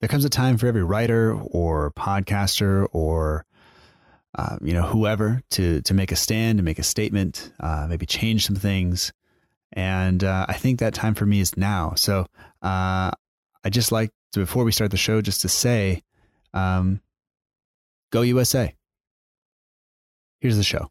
there comes a time for every writer or podcaster or uh, you know whoever to to make a stand, to make a statement, uh, maybe change some things. And uh, I think that time for me is now. So uh, I just like to, before we start the show, just to say, um, go USA. Here's the show.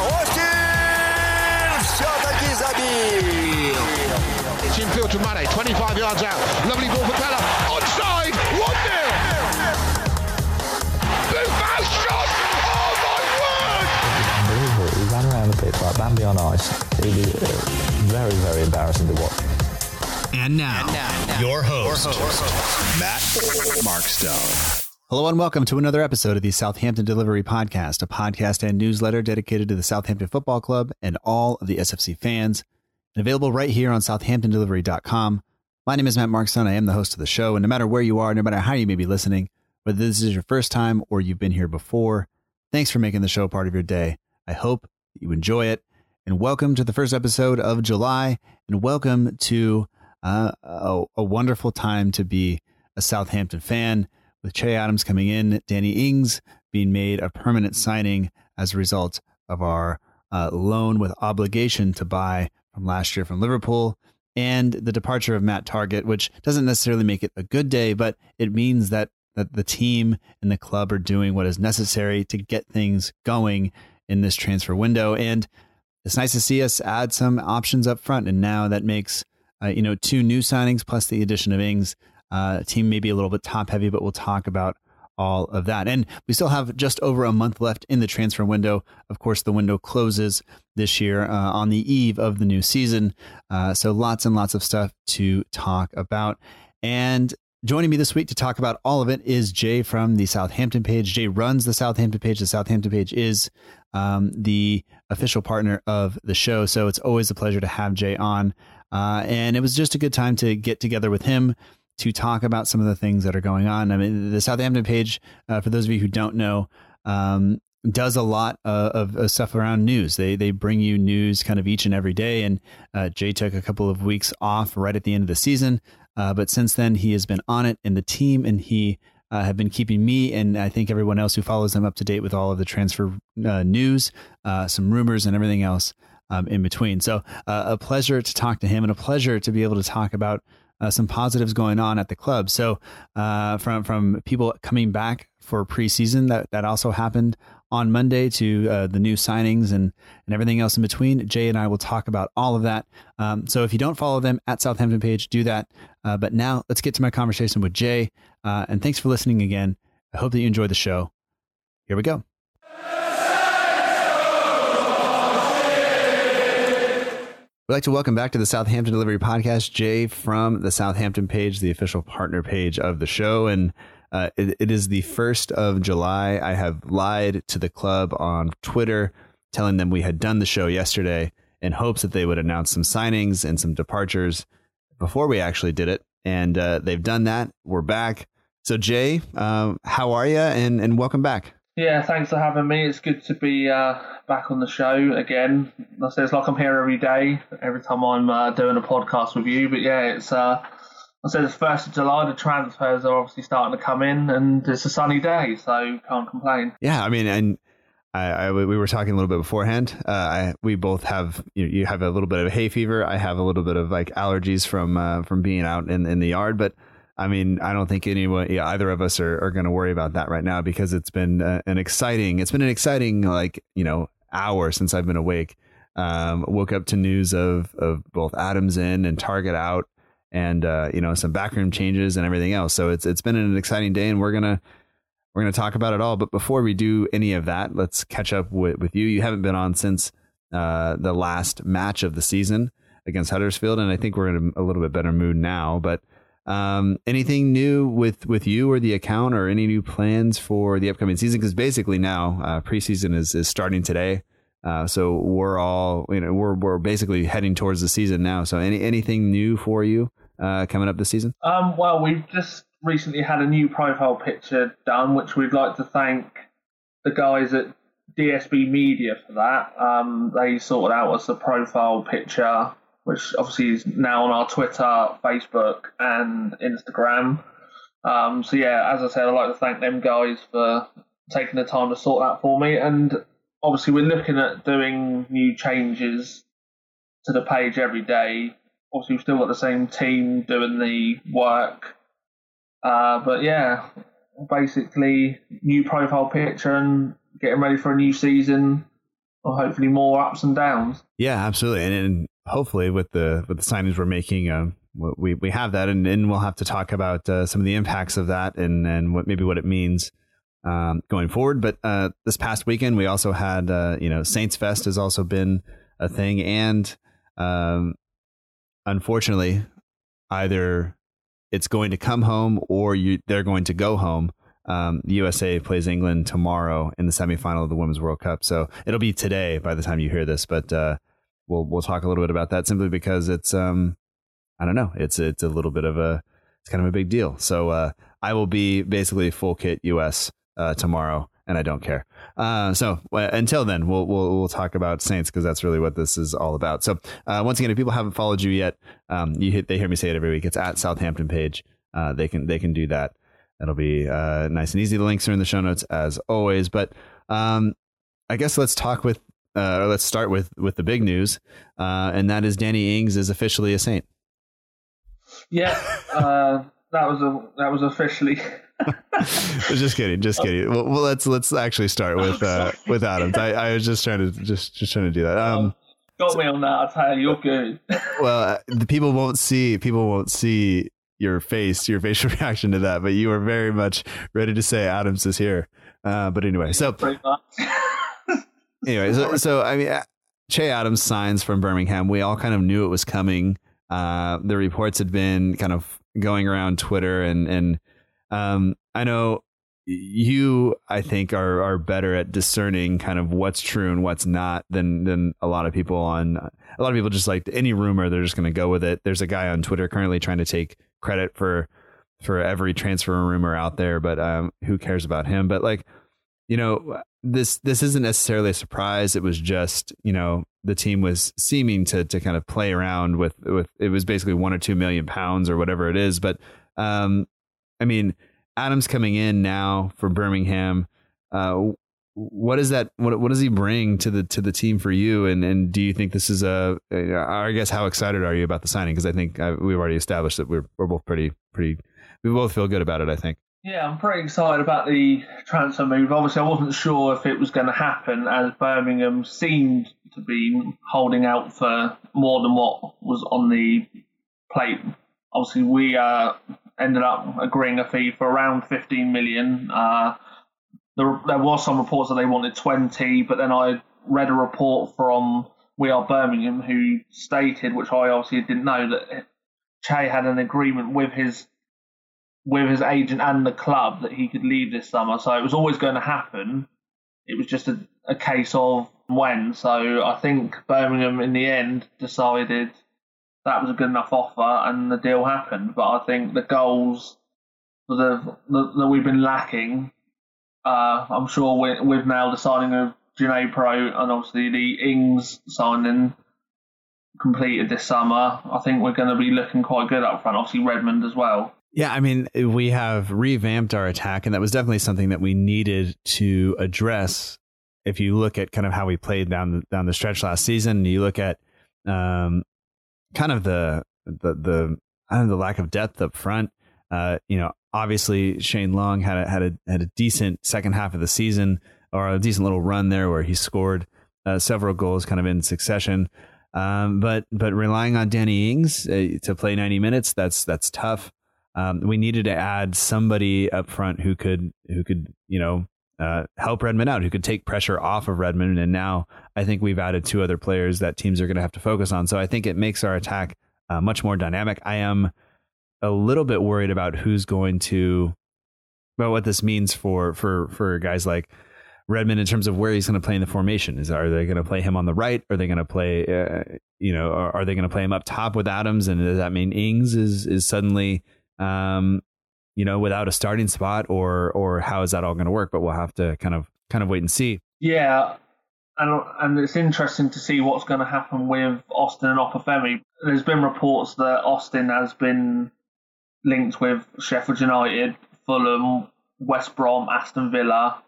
It's infield to Mane, 25 yards out. Lovely ball for Pella. Onside, 1 0. Unbelievable. He ran around the pitch like Bambi on ice. It was uh, very, very embarrassing to watch. And now, and now, now your, host, your, host, Matt Markstone. Hello and welcome to another episode of the Southampton Delivery Podcast, a podcast and newsletter dedicated to the Southampton Football Club and all of the SFC fans available right here on SouthamptonDelivery.com. My name is Matt Markson. I am the host of the show, and no matter where you are, no matter how you may be listening, whether this is your first time or you've been here before, thanks for making the show part of your day. I hope you enjoy it, and welcome to the first episode of July, and welcome to uh, a, a wonderful time to be a Southampton fan with Che Adams coming in, Danny Ings being made a permanent signing as a result of our uh, loan with obligation to buy from last year from Liverpool, and the departure of Matt Targett, which doesn't necessarily make it a good day, but it means that that the team and the club are doing what is necessary to get things going in this transfer window. And it's nice to see us add some options up front. And now that makes uh, you know two new signings plus the addition of Ings. Uh, team may be a little bit top heavy, but we'll talk about all of that. And we still have just over a month left in the transfer window. Of course, the window closes this year uh, on the eve of the new season. Uh, so lots and lots of stuff to talk about. And joining me this week to talk about all of it is Jay from the Southampton page. Jay runs the Southampton page. The Southampton page is um, the official partner of the show. So it's always a pleasure to have Jay on. Uh, and it was just a good time to get together with him to talk about some of the things that are going on. I mean, the Southampton page, uh, for those of you who don't know, um, does a lot of, of stuff around news. They they bring you news kind of each and every day. And uh, Jay took a couple of weeks off right at the end of the season, uh, but since then he has been on it in the team, and he uh, have been keeping me and I think everyone else who follows them up to date with all of the transfer uh, news, uh, some rumors, and everything else um, in between. So uh, a pleasure to talk to him, and a pleasure to be able to talk about uh, some positives going on at the club. So uh, from from people coming back for preseason, that that also happened on Monday to uh, the new signings and and everything else in between. Jay and I will talk about all of that. Um, so if you don't follow them at Southampton page, do that. Uh, but now let's get to my conversation with Jay. Uh, and thanks for listening again. I hope that you enjoyed the show. Here we go. We'd like to welcome back to the Southampton Delivery Podcast, Jay from the Southampton page, the official partner page of the show. And uh, it, it is the 1st of July. I have lied to the club on Twitter, telling them we had done the show yesterday in hopes that they would announce some signings and some departures before we actually did it. And uh, they've done that. We're back. So, Jay, uh, how are you? And, and welcome back. Yeah, thanks for having me. It's good to be uh, back on the show again. I say it's like I'm here every day, every time I'm uh, doing a podcast with you. But yeah, it's uh, I said it's first of July. The transfers are obviously starting to come in, and it's a sunny day, so can't complain. Yeah, I mean, and I, I we were talking a little bit beforehand. Uh, I we both have you, you have a little bit of hay fever. I have a little bit of like allergies from uh, from being out in in the yard, but. I mean, I don't think anyone, yeah, either of us are, are going to worry about that right now because it's been uh, an exciting, it's been an exciting, like, you know, hour since I've been awake. Um, woke up to news of, of both Adams in and Targett out and, uh, you know, some backroom changes and everything else. So it's, it's been an exciting day and we're going to, we're going to talk about it all. But before we do any of that, let's catch up with, with you. You haven't been on since uh, the last match of the season against Huddersfield. And I think we're in a, a little bit better mood now, but Um, anything new with with you or the account, or any new plans for the upcoming season? Because basically now uh, preseason is is starting today. Uh, so we're all, you know, we're we're basically heading towards the season now. So any anything new for you uh, coming up this season? Um, well, we've just recently had a new profile picture done, which we'd like to thank the guys at DSB Media for that. Um, they sorted out us a profile picture, which obviously is now on our Twitter, Facebook, and Instagram. Um, so yeah, as I said, I'd like to thank them guys for taking the time to sort that for me. And obviously, we're looking at doing new changes to the page every day. Obviously, we've still got the same team doing the work. Uh, but yeah, basically, new profile picture and getting ready for a new season, or hopefully more ups and downs. Yeah, absolutely, and, and hopefully with the with the signings we're making, um, we we have that, and, and we'll have to talk about uh, some of the impacts of that, and and what maybe what it means um, going forward. But uh, this past weekend, we also had uh, you know Saints Fest has also been a thing, and um, unfortunately, either it's going to come home or you they're going to go home. Um, the USA plays England tomorrow in the semifinal of the Women's World Cup, so it'll be today by the time you hear this. But uh, we'll we'll talk a little bit about that simply because it's um, I don't know, it's it's a little bit of a it's kind of a big deal. So uh, I will be basically full kit US uh, tomorrow, and I don't care. Uh, so until then, we'll we'll we'll talk about Saints because that's really what this is all about. So uh, once again, if people haven't followed you yet, um, you hit, they hear me say it every week. It's at Southampton page. Uh, they can they can do that. It'll be uh, nice and easy. The links are in the show notes as always. But um, I guess let's talk with uh, let's start with with the big news, and that is Danny Ings is officially a Saint. Yeah, that was a that was officially. just kidding, just kidding. Well, well, let's let's actually start with uh, with Adams. I, I was just trying to just just trying to do that. Um, Got me on that. I tell you, you're good. well, uh, the people won't see people won't see your face, your facial reaction to that, but you were very much ready to say Adams is here. Uh, but anyway, so anyway, so, so I mean, uh, Che Adams signs from Birmingham. We all kind of knew it was coming. Uh, the reports had been kind of going around Twitter and and um, I know you, I think, are are better at discerning kind of what's true and what's not than than a lot of people on. A lot of people just like any rumor, they're just going to go with it. There's a guy on Twitter currently trying to take credit for for every transfer rumor out there, but um, who cares about him? But like, you know, this this isn't necessarily a surprise. It was just you know the team was seeming to to kind of play around with with it was basically one or two million pounds or whatever it is, but um, I mean, Adams coming in now for Birmingham. Uh, what is that? What what does he bring to the to the team for you? And and do you think this is a? I guess how excited are you about the signing? Because I think uh, we've already established that we're we're both pretty pretty. We both feel good about it. I think. Yeah, I'm pretty excited about the transfer move. Obviously, I wasn't sure if it was going to happen, as Birmingham seemed to be holding out for more than what was on the plate. Obviously, we uh, ended up agreeing a fee for around 15 million. Uh, there, there was some reports that they wanted 20, but then I read a report from We Are Birmingham who stated, which I obviously didn't know, that Che had an agreement with his with his agent and the club that he could leave this summer. So it was always going to happen. It was just a, a case of when. So I think Birmingham in the end decided that was a good enough offer, and the deal happened. But I think the goals that, we've been lacking, uh, I'm sure we've now deciding of Pro and obviously the Ings signing completed this summer. I think we're going to be looking quite good up front. Obviously Redmond as well. Yeah, I mean, we have revamped our attack, and that was definitely something that we needed to address. If you look at kind of how we played down the, down the stretch last season, you look at um, kind of the the the I don't know, the lack of depth up front. Uh, you know, obviously Shane Long had a, had a had a decent second half of the season or a decent little run there where he scored uh, several goals kind of in succession. Um, but but relying on Danny Ings uh, to play 90 minutes, that's that's tough. Um, we needed to add somebody up front who could who could you know uh, help Redmond out, who could take pressure off of Redmond. And now I think we've added two other players that teams are going to have to focus on. So I think it makes our attack uh, much more dynamic. I am a little bit worried about who's going to, about what this means for for for guys like Redmond in terms of where he's going to play in the formation. Is are they going to play him on the right? Are they going to play, uh, you know, are, are they going to play him up top with Adams? And does that mean Ings is is suddenly, um, you know, without a starting spot, or or how is that all going to work? But we'll have to kind of kind of wait and see. Yeah, and and it's interesting to see what's going to happen with Austin and Obafemi. There's been reports that Austin has been linked with Sheffield United, Fulham, West Brom, Aston Villa.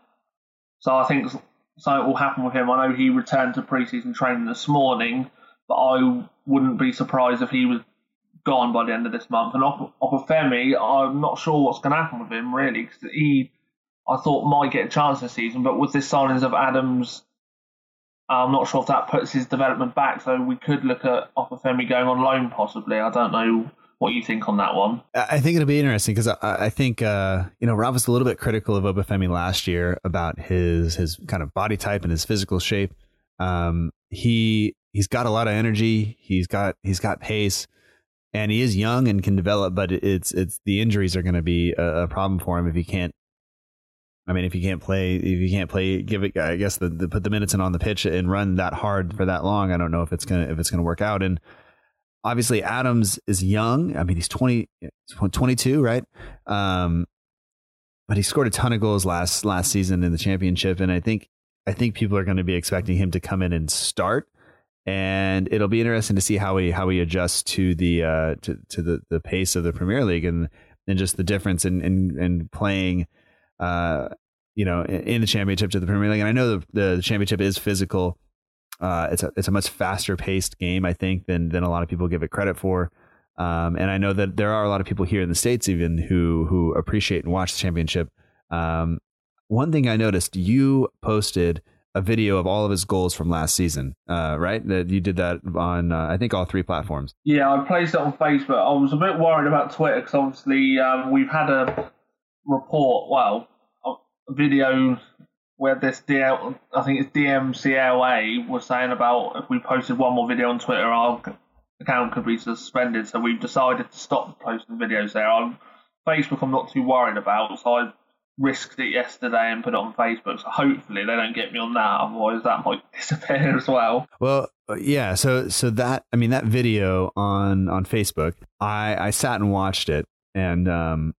So I think something will happen with him. I know he returned to preseason training this morning, but I wouldn't be surprised if he was gone by the end of this month. And Obafemi, I'm not sure what's going to happen with him really, because he, I thought might get a chance this season, but with the signings of Adams I'm not sure if that puts his development back, so we could look at Obafemi going on loan possibly. I don't know what you think on that one. I think it'll be interesting because I, I, think uh, you know Rob was a little bit critical of Obafemi last year about his his kind of body type and his physical shape. Um, he he's got a lot of energy. He's got he's got pace, and he is young and can develop. But it's it's the injuries are going to be a, a problem for him if he can't I mean, if you can't play, if you can't play, give it. I guess the, the, put the minutes in on the pitch and run that hard for that long. I don't know if it's gonna if it's gonna work out. And obviously, Adams is young. I mean, he's 20, 22, right? Um, but he scored a ton of goals last last season in the championship, and I think I think people are going to be expecting him to come in and start. And it'll be interesting to see how we how he adjusts to the uh, to to the, the pace of the Premier League and and just the difference in in, in playing uh, you know, in, the championship to the Premier League. And I know the, the, the championship is physical. Uh, it's a it's a much faster paced game, I think, than than a lot of people give it credit for. Um, and I know that there are a lot of people here in the states even who who appreciate and watch the championship. Um, one thing I noticed, you posted a video of all of his goals from last season, uh, right? That you did that on, uh, I think, all three platforms. Yeah, I placed it on Facebook. I was a bit worried about Twitter because obviously um, we've had a report. Well, a video where this DL, I think it's DMCLA was saying about if we posted one more video on Twitter, our account could be suspended. So we've decided to stop posting videos there. On Facebook, I'm not too worried about, so I risked it yesterday and put it on Facebook. So hopefully they don't get me on that. Otherwise, that might disappear as well. Well, uh, yeah. So so that I mean that video on on Facebook, I I sat and watched it, and um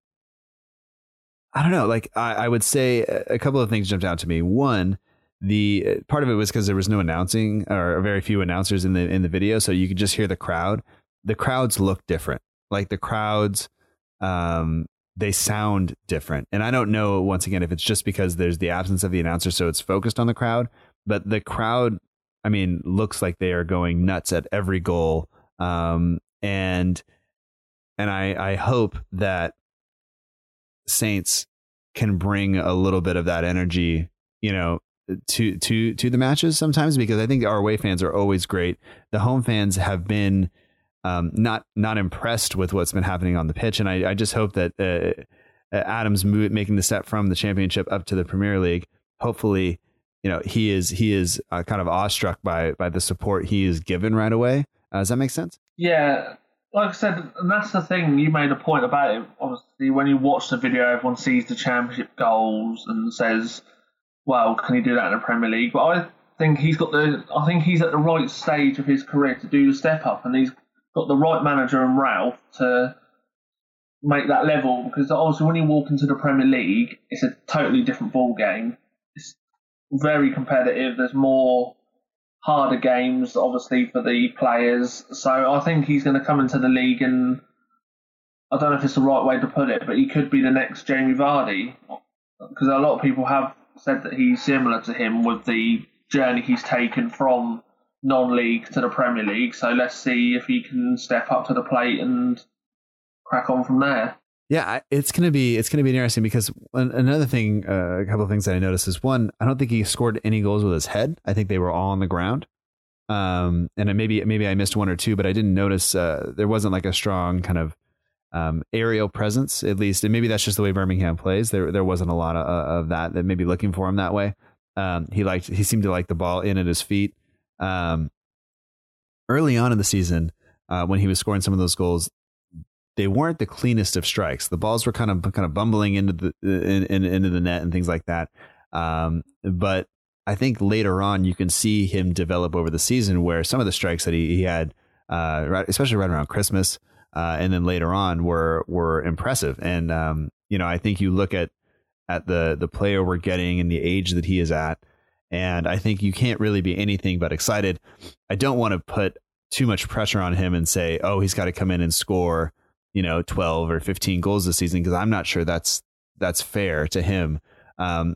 I don't know. Like I, I, would say a couple of things jumped out to me. One, the uh, part of it was because there was no announcing or very few announcers in the in the video, so you could just hear the crowd. The crowds look different. Like the crowds, um, they sound different. And I don't know once again if it's just because there's the absence of the announcer, so it's focused on the crowd. But the crowd, I mean, looks like they are going nuts at every goal. Um, and and I I hope that Saints can bring a little bit of that energy, you know, to to to the matches sometimes because I think our away fans are always great. The home fans have been um, not not impressed with what's been happening on the pitch, and I, I just hope that uh, uh Adams move, making the step from the championship up to the Premier League. Hopefully, you know he is he is uh, kind of awestruck by by the support he is given right away. Uh, does that make sense? Yeah, like I said, and that's the thing. You made a point about it. Obviously, when you watch the video, everyone sees the championship goals and says, "Well, can he do that in the Premier League?" But I think he's got the. I think he's at the right stage of his career to do the step up, and he's got the right manager and Ralph to make that level. Because obviously, when you walk into the Premier League, it's a totally different ball game. It's very competitive. There's more harder games, obviously, for the players. So I think he's going to come into the league and I don't know if it's the right way to put it, but he could be the next Jamie Vardy because a lot of people have said that he's similar to him with the journey he's taken from non-league to the Premier League. So let's see if he can step up to the plate and crack on from there. Yeah, it's gonna be it's gonna be interesting because another thing, uh, a couple of things that I noticed is one, I don't think he scored any goals with his head. I think they were all on the ground. Um, and maybe maybe I missed one or two, but I didn't notice uh, there wasn't like a strong kind of um, aerial presence, at least. And maybe that's just the way Birmingham plays. There there wasn't a lot of, of that that maybe looking for him that way. Um, he liked he seemed to like the ball in at his feet. Um, early on in the season, uh, when he was scoring some of those goals, they weren't the cleanest of strikes. The balls were kind of kind of bumbling into the in, in, into the net and things like that. Um, but I think later on you can see him develop over the season where some of the strikes that he, he had, uh, right, especially right around Christmas, uh, and then later on were were impressive. And um, you know, I think you look at at the the player we're getting and the age that he is at, and I think you can't really be anything but excited. I don't want to put too much pressure on him and say, oh, he's got to come in and score, you know, 12 or 15 goals this season because I'm not sure that's that's fair to him. Um,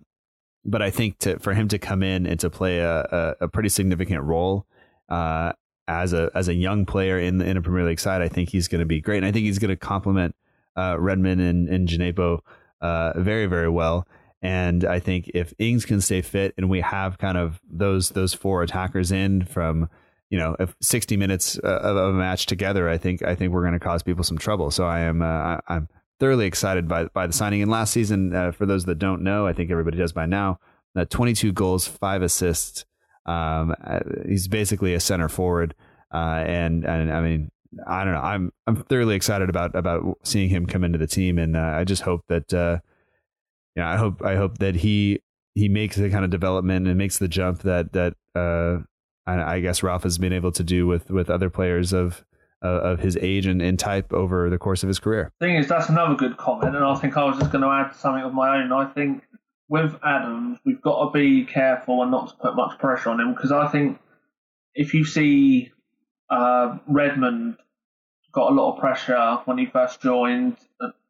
but I think to for him to come in and to play a, a, a pretty significant role uh, as a as a young player in the, in a Premier League side, I think he's going to be great, and I think he's going to complement uh, Redmond and and uh, very very well. And I think if Ings can stay fit, and we have kind of those those four attackers in from you know, if 60 minutes uh, of a match together, I think I think we're going to cause people some trouble. So I am uh, I'm thoroughly excited by by the signing. And last season, uh, for those that don't know, I think everybody does by now. Uh, 22 goals, five assists. Um, uh, he's basically a center forward, uh, and and I mean, I don't know. I'm I'm thoroughly excited about about seeing him come into the team, and I just hope that, yeah, I hope I hope that he he makes the kind of development and makes the jump that that I, guess Ralph has been able to do with with other players of uh, of his age and, and type over the course of his career. Thing is, that's another good comment, and I think I was just going to add something of my own. I think with Adams, we've got to be careful and not to put much pressure on him because I think if you see uh, Redmond got a lot of pressure when he first joined,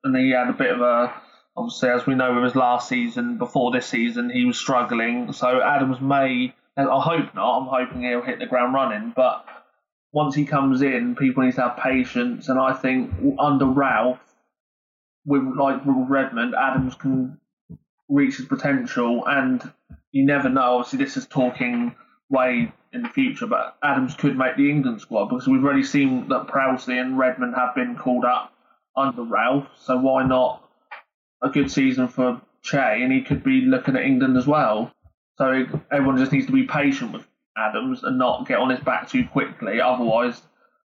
and he had a bit of a obviously as we know with his last season before this season he was struggling. So Adams may I hope not. I'm hoping he'll hit the ground running. But once he comes in, people need to have patience. And I think under Ralph, with like Redmond, Adams can reach his potential. And you never know. Obviously, this is talking way in the future, but Adams could make the England squad because we've already seen that Prowsey and Redmond have been called up under Ralph. So why not a good season for Che? And he could be looking at England as well. So everyone just needs to be patient with Adams and not get on his back too quickly. Otherwise,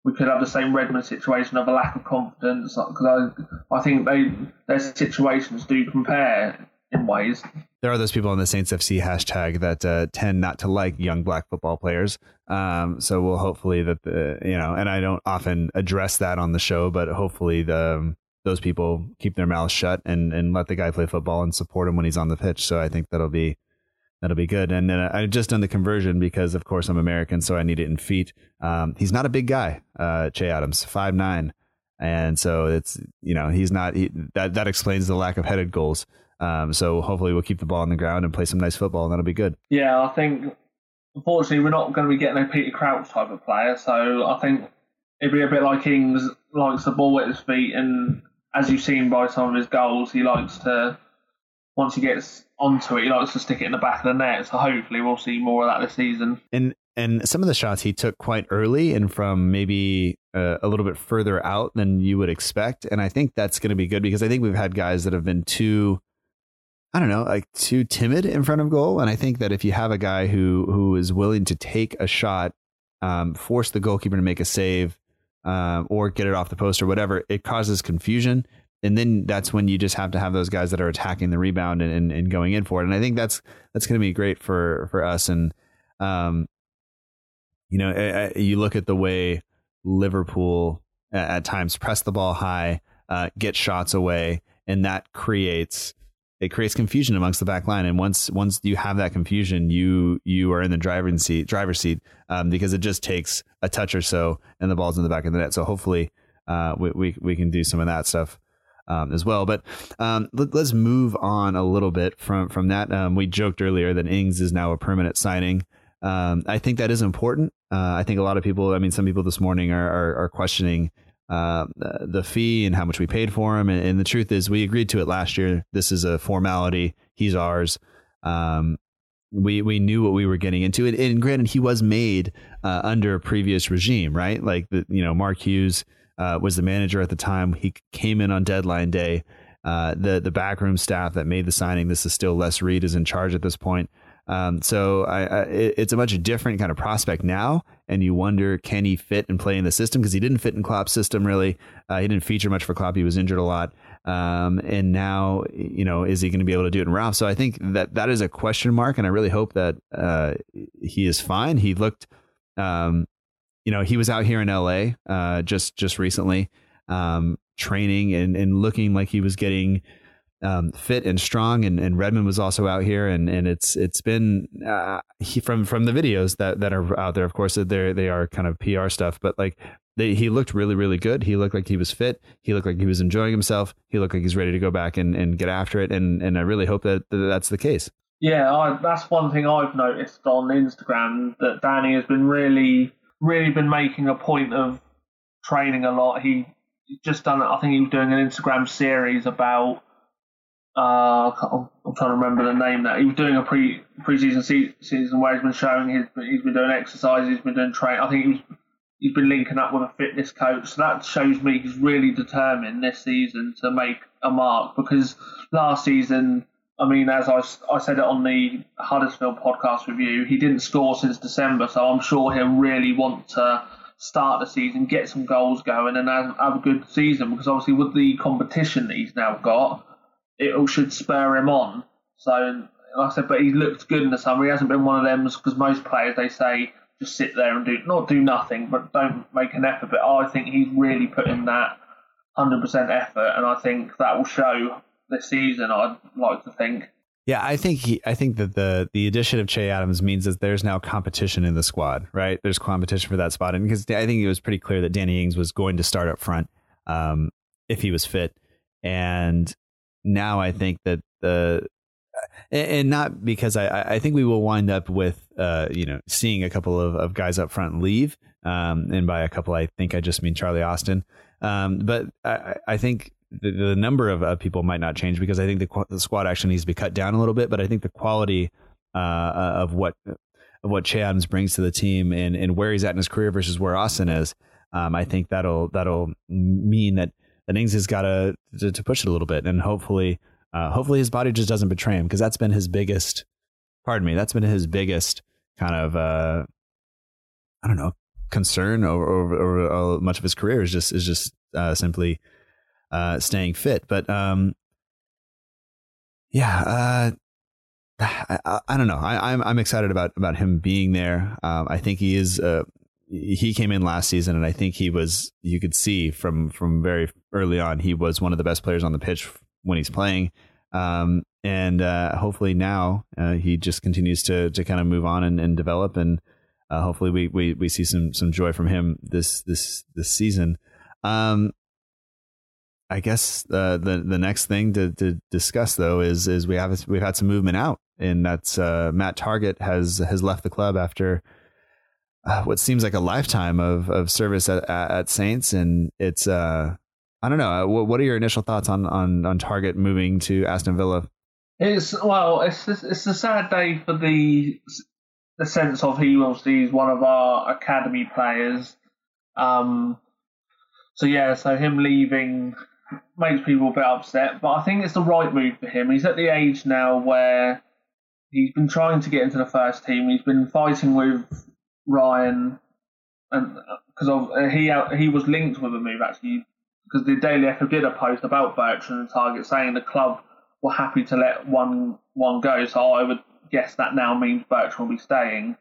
we could have the same Redmond situation of a lack of confidence. Because I, I think they their situations do compare in ways. There are those people on the Saints FC hashtag that uh, tend not to like young black football players. Um, so we'll hopefully that the you know, and I don't often address that on the show, but hopefully the um, those people keep their mouths shut and and let the guy play football and support him when he's on the pitch. So I think that'll be That'll be good. And then I just done the conversion because, of course, I'm American, so I need it in feet. Um, he's not a big guy, uh, Che Adams, five nine, and so it's you know he's not he, that that explains the lack of headed goals. Um, so hopefully we'll keep the ball on the ground and play some nice football, and that'll be good. Yeah, I think unfortunately we're not going to be getting a Peter Crouch type of player, so I think it'd be a bit like Ings likes the ball at his feet, and as you've seen by some of his goals, he likes to once he gets onto it, he likes to stick it in the back of the net. So hopefully we'll see more of that this season. And and some of the shots he took quite early and from maybe uh, a little bit further out than you would expect. And I think that's going to be good because I think we've had guys that have been too, I don't know, like too timid in front of goal. And I think that if you have a guy who who is willing to take a shot, um, force the goalkeeper to make a save, um, or get it off the post or whatever, it causes confusion and then that's when you just have to have those guys that are attacking the rebound and, and, and going in for it. And I think that's that's going to be great for for us. And um, you know, I, I, you look at the way Liverpool at, at times press the ball high, uh, get shots away, and that creates it creates confusion amongst the back line. And once once you have that confusion, you you are in the driver's seat driver's seat um, because it just takes a touch or so, and the ball's in the back of the net. So hopefully. Uh, we, we we can do some of that stuff um, as well. But um, let, us move on a little bit from from that. Um, we joked earlier that Ings is now a permanent signing. Um, I think that is important. Uh, I think a lot of people, I mean, some people this morning are are, are questioning uh, the fee and how much we paid for him. And, and, the truth is, we agreed to it last year. This is a formality. He's ours. Um, we we knew what we were getting into, and, and granted, he was made uh, under a previous regime, right? Like the you know Mark Hughes uh, was the manager at the time. He came in on deadline day. Uh, the the backroom staff that made the signing, this is still Les Reed is in charge at this point. Um, so I, I, it's a much different kind of prospect now, and you wonder can he fit and play in the system because he didn't fit in Klopp's system really. Uh, he didn't feature much for Klopp. He was injured a lot, um, and now you know is he going to be able to do it in Ralph? So I think that that is a question mark, and I really hope that uh, he is fine. He looked, um, you know, he was out here in L.A. Uh, just just recently, um, training and and looking like he was getting um, fit and strong. And, and Redmond was also out here, and, and it's it's been uh, he, from from the videos that, that are out there. Of course, they they are kind of PR stuff, but like they, he looked really really good. He looked like he was fit. He looked like he was enjoying himself. He looked like he's ready to go back and, and get after it. And and I really hope that, that that's the case. Yeah, I, that's one thing I've noticed on Instagram that Danny has been really really been making a point of training a lot. He just done. I think he was doing an Instagram series about uh, I'm trying to remember the name that he was doing a pre preseason se- season where he's been showing his he's been doing exercises, he's been doing training. I think he's he's been linking up with a fitness coach, so that shows me he's really determined this season to make a mark. Because last season, I mean, as I, I said it on the Huddersfield podcast review, he didn't score since December, so I'm sure he'll really want to start the season, get some goals going, and have, have a good season. Because obviously, with the competition that he's now got it should spur him on. So, like I said, but he looked good in the summer. He hasn't been one of them because most players they say just sit there and do not do nothing, but don't make an effort. But I think he's really put in that hundred percent effort, and I think that will show this season. I'd like to think. Yeah, I think he, I think that the the addition of Che Adams means that there's now competition in the squad, right? There's competition for that spot, and because I think it was pretty clear that Danny Ings was going to start up front um, if he was fit, and now I think that the and not because I, I think we will wind up with uh, you know seeing a couple of, of guys up front leave, um, and by a couple I think I just mean Charlie Austin. Um, but I, I think the, the number of uh, people might not change because I think the, the, squad actually needs to be cut down a little bit. But I think the quality uh, of what of what Che brings to the team and, and where he's at in his career versus where Austin is, um, I think that'll that'll mean that that Ings has got to, to push it a little bit, and hopefully, uh, hopefully his body just doesn't betray him because that's been his biggest. Pardon me, that's been his biggest kind of uh, I don't know concern over, over, over much of his career is just is just uh, simply uh, staying fit. But um, yeah, uh, I, I, I, don't know. I, am I'm, I'm excited about about him being there. Um, I think he is. Uh, he came in last season, and I think he was. You could see from from very early on, he was one of the best players on the pitch when he's playing. Um, and uh, hopefully now uh, he just continues to to kind of move on and, and develop, and uh, hopefully we, we we see some some joy from him this this this season. Um, I guess uh, the the next thing to, to discuss though is is we have we've had some movement out, and that's uh, Matt Targett has has left the club after uh, what seems like a lifetime of of service at, at Saints, and it's uh, I don't know. Uh, what, what are your initial thoughts on on on Targett moving to Aston Villa? It's well, it's it's a sad day for the the sense of he obviously is one of our academy players. Um, so yeah, so him leaving makes people a bit upset, but I think it's the right move for him. He's at the age now where he's been trying to get into the first team. He's been fighting with Ryan, and because uh, he he was linked with a move actually, because the Daily Echo did a post about Bertrand and Targett saying the club were happy to let one one go. So I would guess that now means Bertrand will be staying.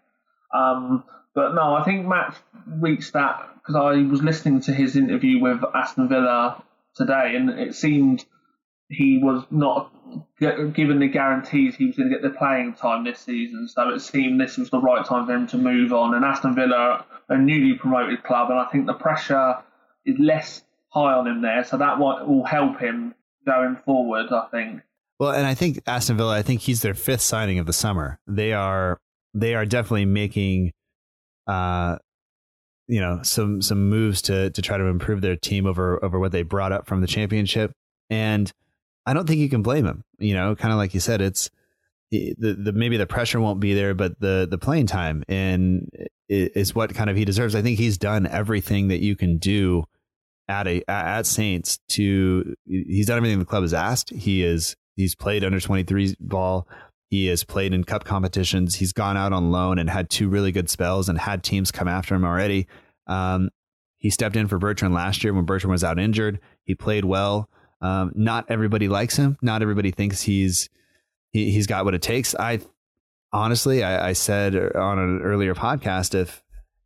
Um, but no, I think Matt reached that because I was listening to his interview with Aston Villa today, and it seemed he was not given the guarantees he was going to get the playing time this season. So it seemed this was the right time for him to move on. And Aston Villa, a newly promoted club, and I think the pressure is less high on him there. So that will help him going forward. I think. Well, and I think Aston Villa. I think he's their fifth signing of the summer. They are they are definitely making. Uh, you know some some moves to to try to improve their team over over what they brought up from the championship and I don't think you can blame him. You know, kind of like you said, it's the, the maybe the pressure won't be there, but the the playing time and is what kind of he deserves. I think he's done everything that you can do at a at Saints to he's done everything the club has asked. He is he's played under 23 ball. He has played in cup competitions. He's gone out on loan and had two really good spells and had teams come after him already. Um, he stepped in for Bertrand last year when Bertrand was out injured. He played well. Um, not everybody likes him. Not everybody thinks he's he, has got what it takes. I honestly, I, I, said on an earlier podcast, if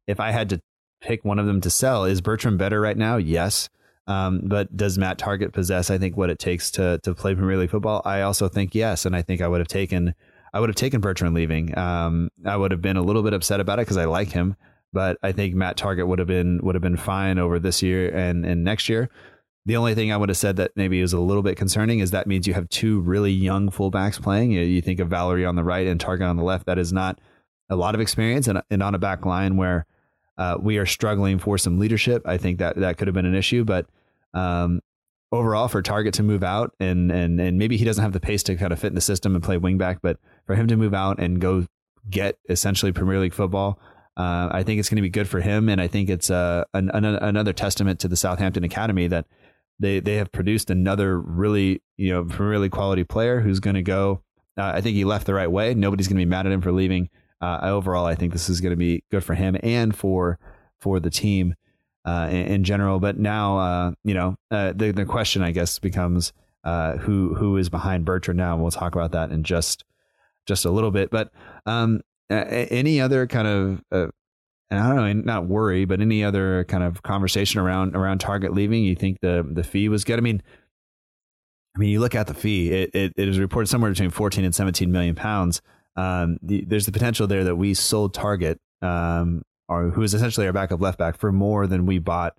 if I had to pick one of them to sell, is Bertrand better right now? Yes. Um, but does Matt Targett possess, I think, what it takes to to play Premier League football? I also think yes, and I think I would have taken I would have taken Bertrand leaving. Um, I would have been a little bit upset about it because I like him, but I think Matt Targett would have been would have been fine over this year and and next year. The only thing I would have said that maybe is a little bit concerning is that means you have two really young fullbacks playing. You, think of Valery on the right and Targett on the left. That is not a lot of experience, and, and on a back line where uh, we are struggling for some leadership. I think that that could have been an issue, but um, overall, for Targett to move out and and and maybe he doesn't have the pace to kind of fit in the system and play wingback, but for him to move out and go get essentially Premier League football. Uh, I think it's going to be good for him, and I think it's uh, an, an, another testament to the Southampton Academy that they they have produced another really you know really quality player who's going to go. Uh, I think he left the right way. Nobody's going to be mad at him for leaving. Uh, overall, I think this is going to be good for him and for for the team uh, in, in, general. But now, uh, you know, uh, the the question I guess becomes uh, who who is behind Bertrand now. And we'll talk about that in just just a little bit. But um, any other kind of and I don't know, not worry, but any other kind of conversation around around Targett leaving, you think the the fee was good? I mean, I mean, you look at the fee; it it, it is reported somewhere between 14 and 17 million pounds. Um, the, there's the potential there that we sold Targett, um, or who is essentially our backup left back, for more than we bought,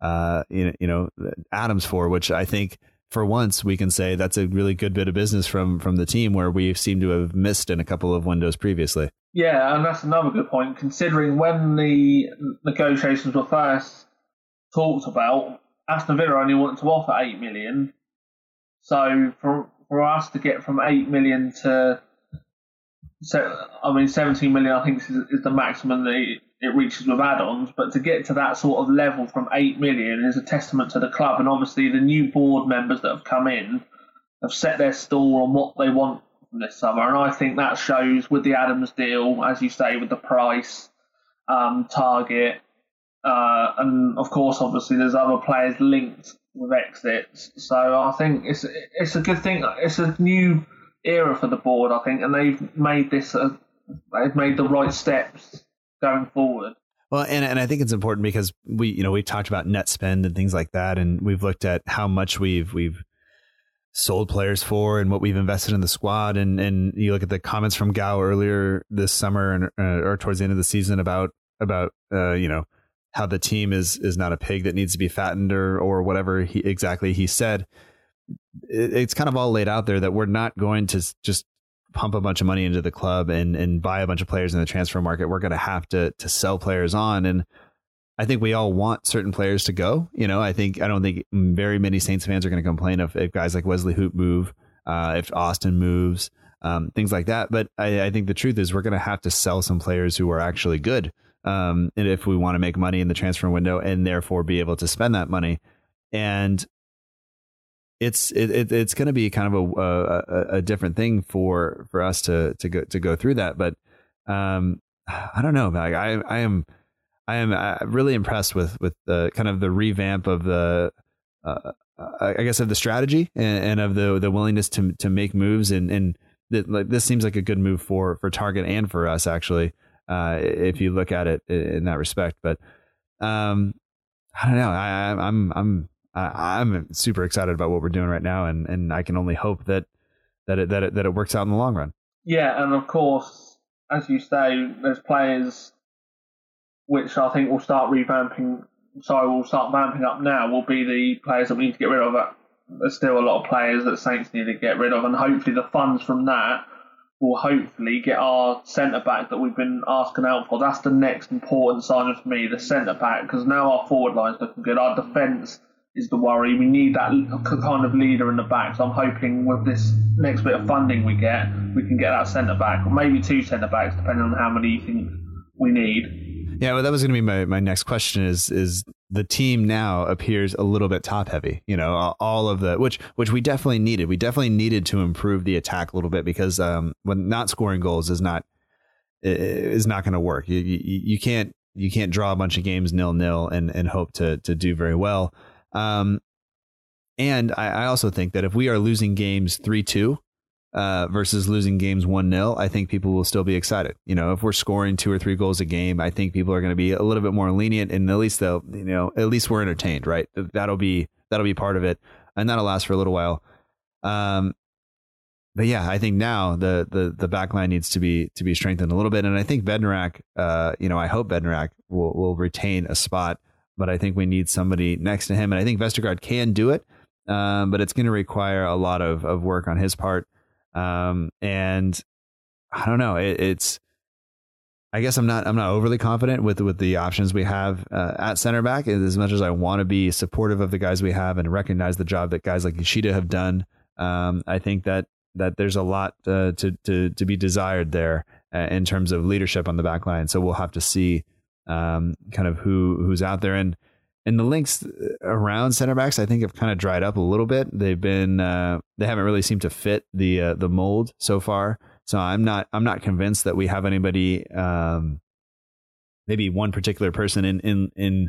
uh, you know, Adams for, which I think for once we can say that's a really good bit of business from from the team where we seem to have missed in a couple of windows previously. Yeah, and that's another good point. Considering when the negotiations were first talked about, Aston Villa only wanted to offer eight million. So for for us to get from eight million to, I mean, seventeen million, I think is, is the maximum that it reaches with add-ons, but to get to that sort of level from eight million is a testament to the club, and obviously the new board members that have come in have set their stall on what they want this summer, and I think that shows with the Adams deal, as you say, with the price, um, Targett, uh, and of course, obviously there's other players linked with exits, so I think it's it's a good thing. It's a new era for the board, I think, and they've made this a, they've made the right steps going forward. Well, and and I think it's important because we you know we've talked about net spend and things like that, and we've looked at how much we've we've sold players for and what we've invested in the squad, and and you look at the comments from Gao earlier this summer and uh, or towards the end of the season about about uh, you know how the team is is not a pig that needs to be fattened or or whatever he exactly he said. It, it's kind of all laid out there that we're not going to just pump a bunch of money into the club and and buy a bunch of players in the transfer market, we're going to have to to sell players on. And I think we all want certain players to go. You know, I think I don't think very many Saints fans are going to complain if, if guys like Wesley Hoedt move, uh, if Austin moves, um, things like that. But I, I, think the truth is we're going to have to sell some players who are actually good. Um, and if we want to make money in the transfer window and therefore be able to spend that money. And it's it, it it's going to be kind of a, a, a different thing for for us to to go to go through that. But um, I don't know. Like I I am I am uh, really impressed with with the kind of the revamp of the. Uh, I guess of the strategy and, and, of the the willingness to to make moves and and like this seems like a good move for for Targett and for us actually uh, if you look at it in that respect. But um, I don't know. I, I'm I'm I, am super excited about what we're doing right now, and, and I can only hope that that it, that it, that it works out in the long run. Yeah, and of course, as you say, there's players which I think will start revamping. Sorry, will start vamping up now. Will be the players that we need to get rid of. Uh, there's still a lot of players that Saints need to get rid of, and hopefully the funds from that will hopefully get our centre back that we've been asking out for. That's the next important sign for me, the centre back, because now our forward line's looking good. Our defence is the worry. We need that kind of leader in the back. So I'm hoping with this next bit of funding we get, we can get that centre back, or maybe two centre backs, depending on how many you think we need. Yeah, well, that was going to be my, my next question. Is is the team now appears a little bit top heavy. You know, all of the which which we definitely needed. We definitely needed to improve the attack a little bit because um, when not scoring goals is not is not going to work. You, you you can't you can't draw a bunch of games nil nil and and hope to to do very well. Um, and I, I also think that if we are losing games three two, uh, versus losing games 1 0, I think people will still be excited. You know, if we're scoring two or three goals a game, I think people are going to be a little bit more lenient and at least they'll, you know, at least we're entertained, right? That'll be, that'll be part of it. And that'll last for a little while. Um, but yeah, I think now the, the, the back line needs to be, to be strengthened a little bit. And I think Bednarek, uh, you know, I hope Bednarek will, will retain a spot, but I think we need somebody next to him. And I think Vestergaard can do it. Um, but it's going to require a lot of, of work on his part. Um, and I don't know. It, it's I guess I'm not I'm not overly confident with with the options we have uh, at center back. As much as I want to be supportive of the guys we have and recognize the job that guys like Yoshida have done, um, I think that that there's a lot uh, to to to be desired there uh, in terms of leadership on the back line. So we'll have to see um, kind of who who's out there and and the links around center backs, I think, have kind of dried up a little bit. They've been uh, they haven't really seemed to fit the uh, the mold so far. So I'm not I'm not convinced that we have anybody, um, maybe one particular person in in in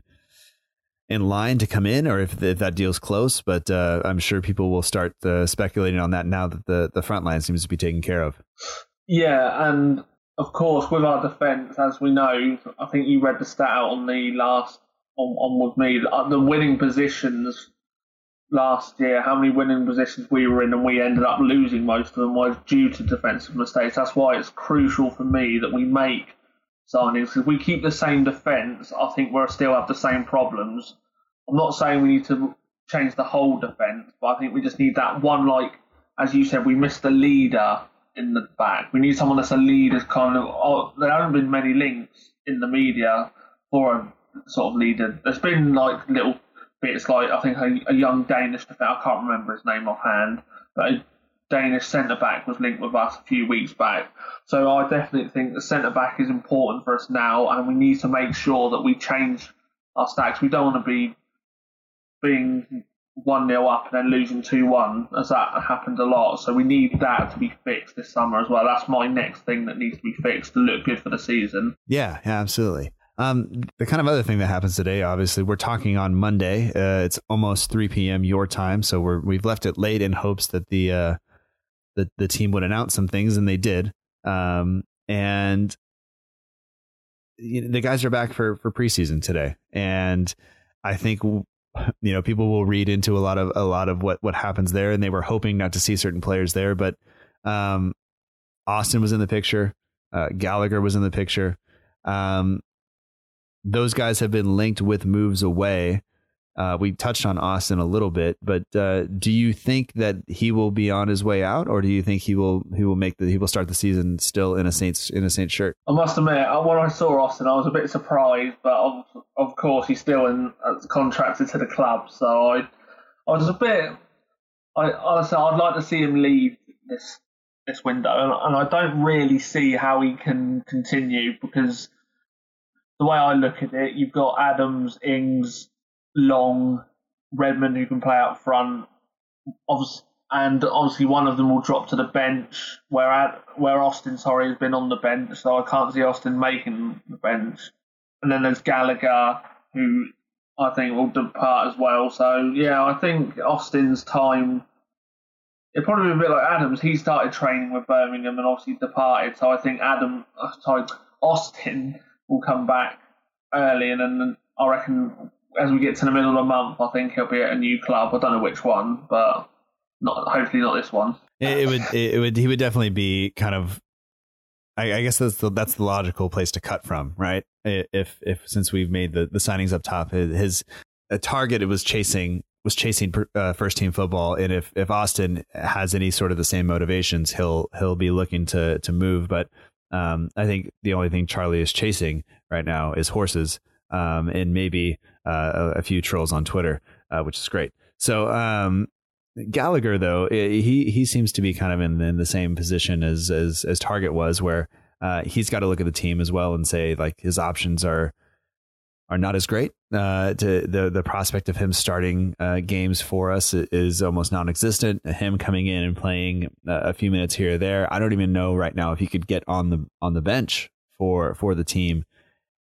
in line to come in, or if, if that deal's close. But uh, I'm sure people will start uh, speculating on that now that the the front line seems to be taken care of. Yeah, and of course, with our defence, as we know, I think you read the stat out on the last on, on with me. Uh, the winning positions last year, how many winning positions we were in, and we ended up losing most of them was due to defensive mistakes. That's why it's crucial for me that we make signings. If we keep the same defence, I think we'll still have the same problems. I'm not saying we need to change the whole defence, but I think we just need that one, like, as you said, we missed the leader in the back. We need someone that's a leader, kind of. Oh, there haven't been many links in the media for a sort of leader. There's been like little bits like I think a, a young Danish defender. I can't remember his name offhand, but a Danish centre back was linked with us a few weeks back. So I definitely think the centre back is important for us now, and we need to make sure that we change our stacks. We don't want to be being one 0 up and then losing two one, as that happened a lot. So we need that to be fixed this summer as well. That's my next thing that needs to be fixed to look good for the season. Yeah, yeah, absolutely. Um, the kind of other thing that happens today, obviously, we're talking on Monday. Uh, it's almost 3 p.m. your time, so we're we've left it late in hopes that the uh, the the team would announce some things, and they did. Um, and you know, the guys are back for for preseason today, and I think you know people will read into a lot of a lot of what what happens there, and they were hoping not to see certain players there, but um, Austin was in the picture, uh, Gallagher was in the picture. Um, those guys have been linked with moves away. Uh, we touched on Austin a little bit, but uh, do you think that he will be on his way out, or do you think he will he will make the he will start the season still in a Saints in a Saints shirt? I must admit, uh, when I saw Austin, I was a bit surprised, but of, of course he's still in uh, contracted to the club, so I I was a bit. I honestly, I'd like to see him leave this this window, and, and I don't really see how he can continue because the way I look at it, you've got Adams, Ings, Long, Redmond who can play out front, and obviously one of them will drop to the bench. Where where Austin, sorry, has been on the bench, so I can't see Austin making the bench. And then there's Gallagher, who I think will depart as well. So yeah, I think Austin's time. It probably be a bit like Adams. He started training with Birmingham and obviously departed. So I think Adam, uh, sorry, Austin will come back early, and then I reckon as we get to the middle of the month, I think he'll be at a new club. I don't know which one, but not hopefully not this one. It, would it would he would definitely be kind of. I, I guess that's the that's the logical place to cut from, right? If if since we've made the, the signings up top, his a target it was chasing was chasing uh, first team football, and if if Austin has any sort of the same motivations, he'll he'll be looking to to move. But um, I think the only thing Charlie is chasing right now is horses um, and maybe uh, a, a, few trolls on Twitter, uh, which is great. So um, Gallagher, though, he he seems to be kind of in, in the same position as as, as Targett was, where uh, he's got to look at the team as well and say like his options are are not as great. Uh, to the the prospect of him starting uh, games for us is almost non-existent. Him coming in and playing a few minutes here or there, I don't even know right now if he could get on the on the bench for for the team.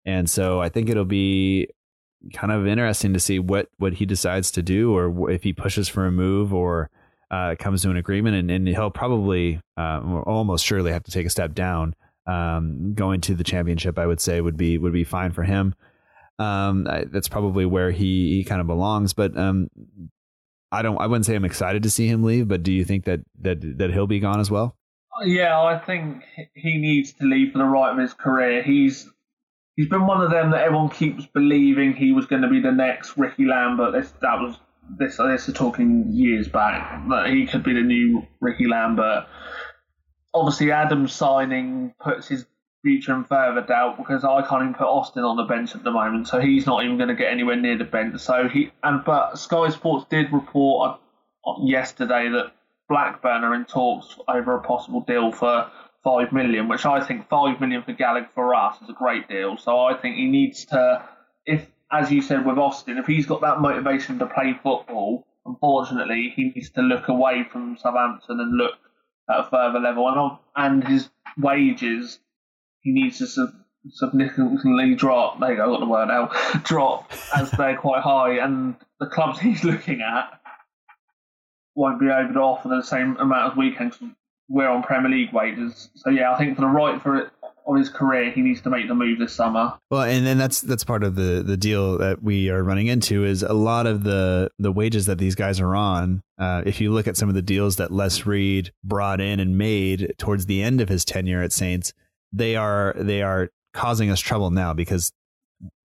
And so I think it'll be kind of interesting to see what what he decides to do, or if he pushes for a move, or uh, comes to an agreement, and, and he'll probably uh, almost surely have to take a step down. Um, going to the championship, I would say would be would be fine for him. Um, I, that's probably where he, he kind of belongs. But um, I don't. I wouldn't say I'm excited to see him leave. But do you think that that that he'll be gone as well? Yeah, I think he needs to leave for the right of his career. He's he's been one of them that everyone keeps believing he was going to be the next Ricky Lambert. This that was this this is talking years back that he could be the new Ricky Lambert. Obviously, Adams signing puts his future in further doubt because I can't even put Austin on the bench at the moment, so he's not even going to get anywhere near the bench. So he and but Sky Sports did report uh, yesterday that Blackburn are in talks over a possible deal for five million, which I think five million for Gallagher for us is a great deal. So I think he needs to, if as you said with Austin, if he's got that motivation to play football, unfortunately he needs to look away from Southampton and look at a further level, and and his wages he needs to sub- significantly drop. There you go, I got the word out. drop as they're quite high, and the clubs he's looking at won't be able to offer the same amount of weekends. We're on Premier League wages, so yeah, I think for the right for it of his career, he needs to make the move this summer. Well, and then that's that's part of the the deal that we are running into is a lot of the the wages that these guys are on. Uh, if you look at some of the deals that Les Reed brought in and made towards the end of his tenure at Saints, they are they are causing us trouble now because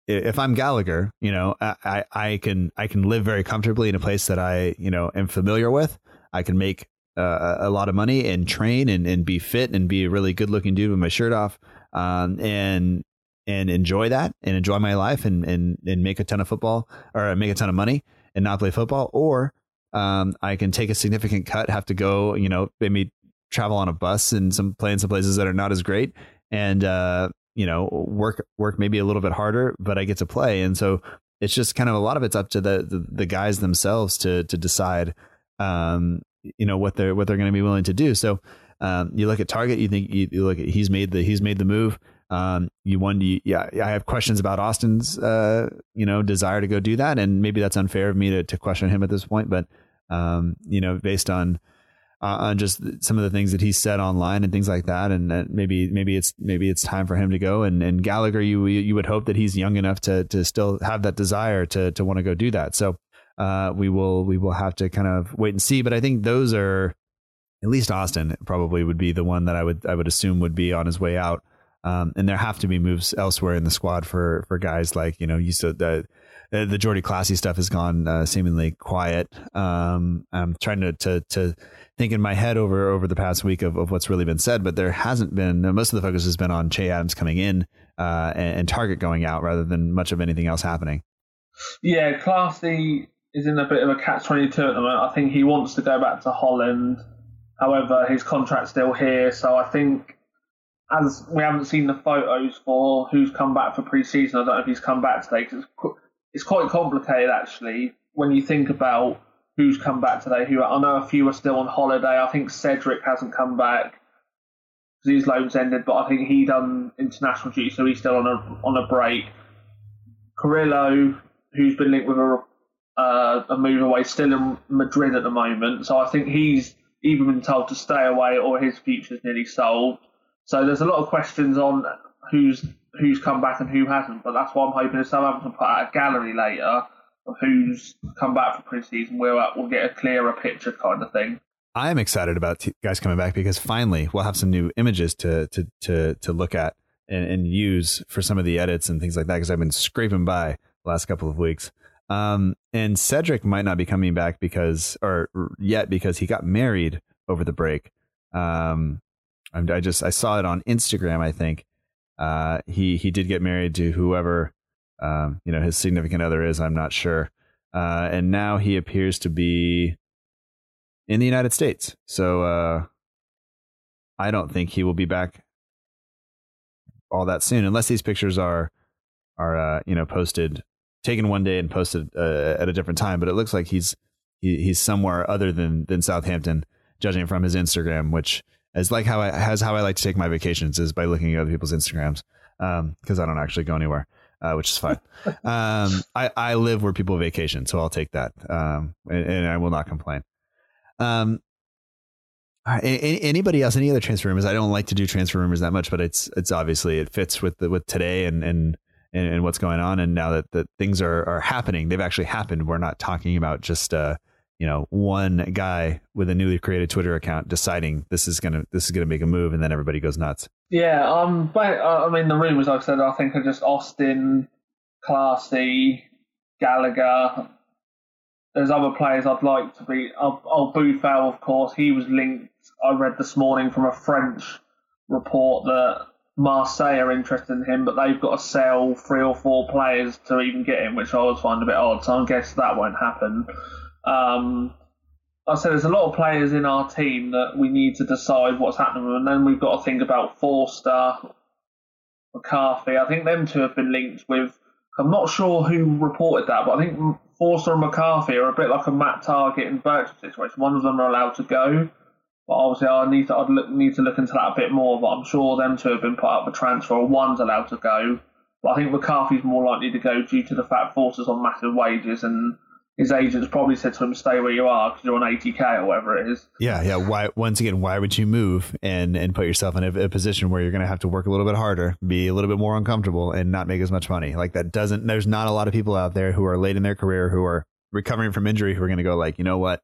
if I'm Gallagher, you know, I, I can I can live very comfortably in a place that I you know am familiar with. I can make uh, a lot of money and train and, and be fit and be a really good looking dude with my shirt off, um, and and enjoy that and enjoy my life and and and make a ton of football or make a ton of money and not play football, or um, I can take a significant cut, have to go, you know, maybe travel on a bus and some play in some places that are not as great and uh, you know work work maybe a little bit harder, but I get to play, and so it's just kind of a lot of it's up to the the, the guys themselves to to decide, um, you know what they're what they're going to be willing to do. So um, you look at Targett, you think you, you, look at he's made the he's made the move. Um, you wonder, yeah, I have questions about Austin's, uh, you know, desire to go do that, and maybe that's unfair of me to, to question him at this point, but um, you know, based on uh, on just some of the things that he said online and things like that. And that maybe maybe it's maybe it's time for him to go. And and Gallagher, you you would hope that he's young enough to to still have that desire to to want to go do that. So uh, we will we will have to kind of wait and see. But I think those are at least Austin probably would be the one that I would I would assume would be on his way out. Um, and there have to be moves elsewhere in the squad for for guys like you know you said the, the Jordy Clasie stuff has gone uh, seemingly quiet. Um, I'm trying to, to to think in my head over over the past week of, of what's really been said, but there hasn't been. Most of the focus has been on Che Adams coming in uh, and, and, Targett going out, rather than much of anything else happening. Yeah, Clasie is in a bit of a catch twenty two at the moment. I think he wants to go back to Holland. However, his contract's still here, so I think as we haven't seen the photos for who's come back for pre-season, I don't know if he's come back today because it's, it's quite complicated actually when you think about who's come back today. Who I know a few are still on holiday. I think Cedric hasn't come back because his loan's ended, but I think he done international duty, so he's still on a on a break. Carrillo, who's been linked with a uh, a move away, still in Madrid at the moment. So I think he's even been told to stay away or his future's nearly solved. So there's a lot of questions on who's who's come back and who hasn't. But that's why I'm hoping if Southampton put out a gallery later of who's come back for pre-season, we'll we'll get a clearer picture, kind of thing. I am excited about t- guys coming back because finally we'll have some new images to to to to look at and, and use for some of the edits and things like that. Because I've been scraping by the last couple of weeks. Um, and Cedric might not be coming back because, or yet because he got married over the break. Um, I just I saw it on Instagram. I think uh, he he did get married to whoever um, you know his significant other is. I'm not sure, uh, and now he appears to be in the United States. So uh, I don't think he will be back all that soon, unless these pictures are are uh, you know posted taken one day and posted uh, at a different time, but it looks like he's he, he's somewhere other than than Southampton, judging from his Instagram, which is like how I has how I like to take my vacations is by looking at other people's Instagrams because um, I don't actually go anywhere, uh, which is fine. um, I I live where people vacation, so I'll take that, um, and, and, I will not complain. Um, anybody else? Any other transfer rumors? I don't like to do transfer rumors that much, but it's it's obviously it fits with the, with today and and and, what's going on. And now that the things are are happening, they've actually happened. We're not talking about just uh you know one guy with a newly created Twitter account deciding this is gonna this is gonna make a move, and then everybody goes nuts. Yeah, um, but uh, I mean the rumors I've said I think are just Austin, Clasie, Gallagher. There's other players I'd like to be. Oh, oh of course, he was linked. I read this morning from a French report that Marseille are interested in him, but they've got to sell three or four players to even get him, which I always find a bit odd. So I guess that won't happen. Um, I said there's a lot of players in our team that we need to decide what's happening and then we've got to think about Forster, McCarthy. I think them two have been linked with. I'm not sure who reported that, but I think Forster and McCarthy are a bit like a Matt Targett and Birch situation. One of them are allowed to go, but obviously I need to I'd look, need to look into that a bit more. But I'm sure them two have been put up for transfer. One's allowed to go, but I think McCarthy's more likely to go due to the fact Forster's on massive wages and his agents probably said to him, "Stay where you are because you're on 80k or whatever it is." Yeah, yeah. Why? Once again, why would you move and and put yourself in a, a position where you're going to have to work a little bit harder, be a little bit more uncomfortable, and not make as much money? Like that doesn't. There's not a lot of people out there who are late in their career who are recovering from injury who are going to go like, you know what?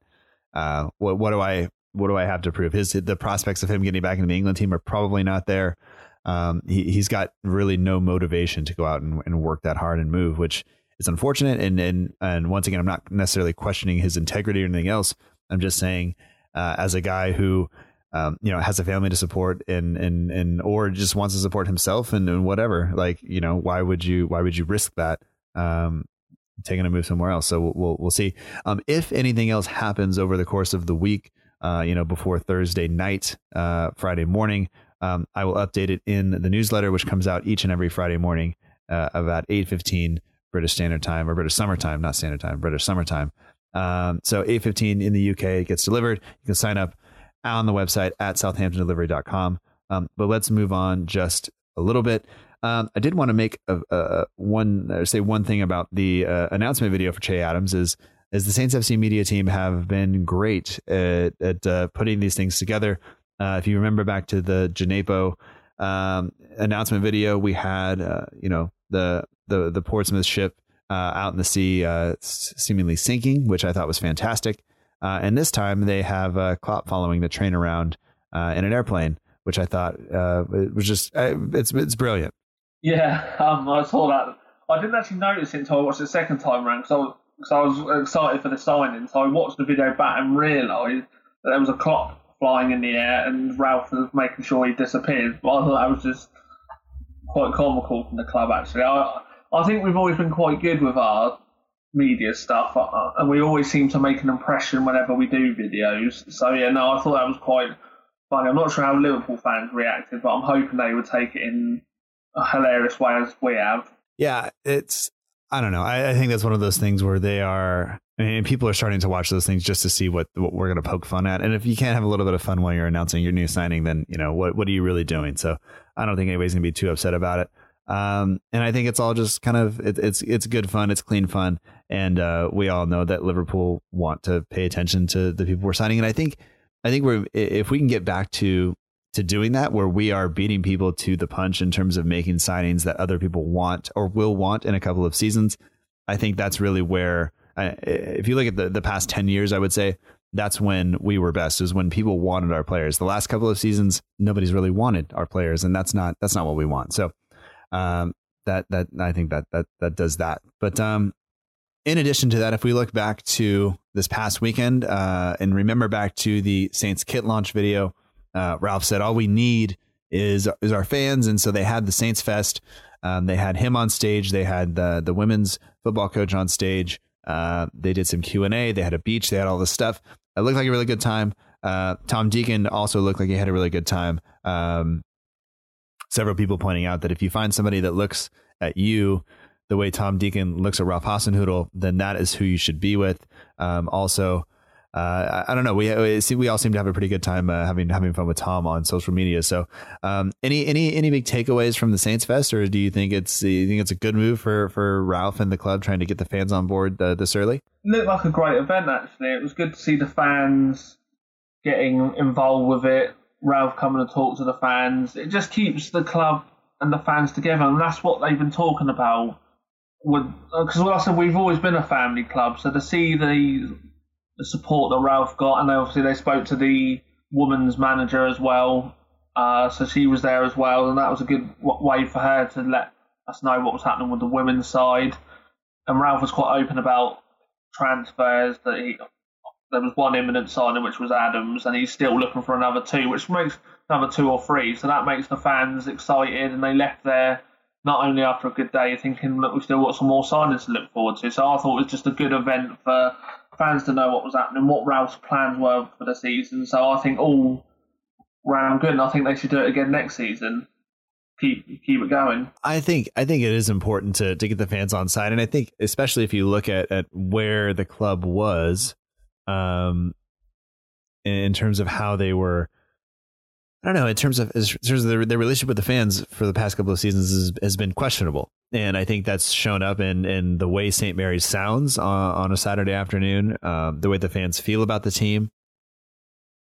Uh, what what do I what do I have to prove? His the prospects of him getting back into the England team are probably not there. Um, he he's got really no motivation to go out and, and work that hard and move, which is unfortunate. And and and once again, I'm not necessarily questioning his integrity or anything else. I'm just saying, uh, as a guy who um, you know has a family to support and and and or just wants to support himself and, and whatever, like you know, why would you why would you risk that? Um, taking a move somewhere else. So we'll we'll see. Um, if anything else happens over the course of the week, uh, you know, before Thursday night, uh, Friday morning, um, I will update it in the newsletter, which comes out each and every Friday morning uh, about eight fifteen British Standard Time or British Summer Time, not Standard Time, British Summer Time. Um, so 8.15 in the UK, it gets delivered. You can sign up on the website at southamptondelivery.com. Um, but let's move on just a little bit. Um, I did want to make a, a one uh, say one thing about the uh, announcement video for Che Adams is is the Saints FC media team have been great at, at uh, putting these things together. Uh, if you remember back to the Djenepo um, announcement video, we had uh, you know the the the Portsmouth ship uh, out in the sea, uh, seemingly sinking, which I thought was fantastic. Uh, and this time they have uh, Klopp following the train around in an airplane, which I thought was just it's it's brilliant. Yeah, um, I saw that. I didn't actually notice it until I watched it the second time around because I, was, cause I was excited for the signing. So I watched the video back and realised that there was a Klopp flying in the air and Ralph was making sure he disappeared. But I thought that was just quite comical from the club actually. I, I think we've always been quite good with our media stuff, uh, and we always seem to make an impression whenever we do videos. So yeah, no, I thought that was quite funny. I'm not sure how Liverpool fans reacted, but I'm hoping they would take it in a hilarious way as we have. Yeah, it's I don't know. I, I think that's one of those things where they are. I mean, people are starting to watch those things just to see what what we're going to poke fun at. And if you can't have a little bit of fun while you're announcing your new signing, then you know what what are you really doing? So I don't think anybody's going to be too upset about it. Um, and I think it's all just kind of it, it's it's good fun, it's clean fun, and uh, we all know that Liverpool want to pay attention to the people we're signing. And I think I think we're if we can get back to to doing that, where we are beating people to the punch in terms of making signings that other people want or will want in a couple of seasons, I think that's really where. If you look at the, the past 10 years, I would say that's when we were best is when people wanted our players. The last couple of seasons, nobody's really wanted our players, and that's not that's not what we want. So um, that that I think that that that does that. But um, in addition to that, if we look back to this past weekend uh, and remember back to the Saints kit launch video, uh, Ralph said all we need is is our fans, and so they had the Saints Fest. Um, they had him on stage. They had the the women's football coach on stage. Uh, they did some Q and A. They had a beach. They had all this stuff. It looked like a really good time. Uh, Tom Deacon also looked like he had a really good time. Um, several people pointing out that if you find somebody that looks at you the way Tom Deacon looks at Ralph Hasenhüttl, then that is who you should be with. Um, also, I, I, don't know. We we, all seem to have a pretty good time uh, having having fun with Tom on social media. So, um, any any any big takeaways from the Saints Fest, or do you think it's you think it's a good move for for Ralph and the club trying to get the fans on board uh, this early? looked like a great event. Actually, it was good to see the fans getting involved with it. Ralph coming to talk to the fans. It just keeps the club and the fans together, and that's what they've been talking about. Because, like I said, we've always been a family club, so to see the the support that Ralph got, and obviously they spoke to the woman's manager as well, uh, so she was there as well, and that was a good way for her to let us know what was happening with the women's side. And Ralph was quite open about transfers that he there was one imminent signing, which was Adams, and he's still looking for another two, which makes another two or three. So that makes the fans excited, and they left there not only after a good day thinking that we still got some more signings to look forward to. So I thought it was just a good event for fans to know what was happening, what Ralph's plans were for the season. So I think all round good, and I think they should do it again next season. Keep keep it going. I think I think it is important to to get the fans on side, and I think especially if you look at at where the club was, um, in terms of how they were. I don't know. In terms of in terms of their, their relationship with the fans for the past couple of seasons has, has been questionable and I think that's shown up in in the way St. Mary's sounds on, on a Saturday afternoon, um, the way the fans feel about the team.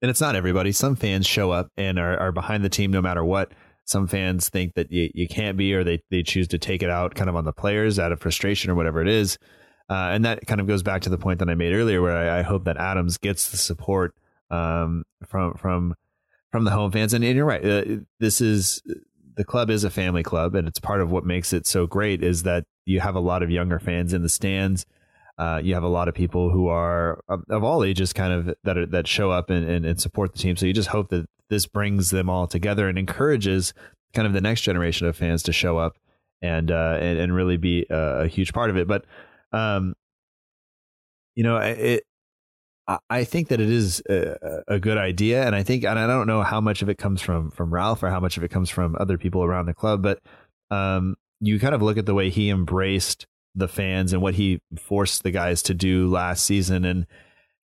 And it's not everybody. Some fans show up and are, are behind the team no matter what. Some fans think that you, you can't be, or they, they choose to take it out kind of on the players out of frustration or whatever it is. Uh, and that kind of goes back to the point that I made earlier, where I, I hope that Adams gets the support um, from from from the home fans. And, and you're right, uh, this is the club is a family club, and it's part of what makes it so great is that you have a lot of younger fans in the stands. Uh, you have a lot of people who are of, of all ages, kind of that are, that show up and, and, and, support the team. So you just hope that this brings them all together and encourages kind of the next generation of fans to show up and uh, and, and really be a, a, huge part of it. But um, you know, it I think that it is a, a, good idea, and I think, and I don't know how much of it comes from from Ralph or how much of it comes from other people around the club, but um, you kind of look at the way he embraced the fans and what he forced the guys to do last season, and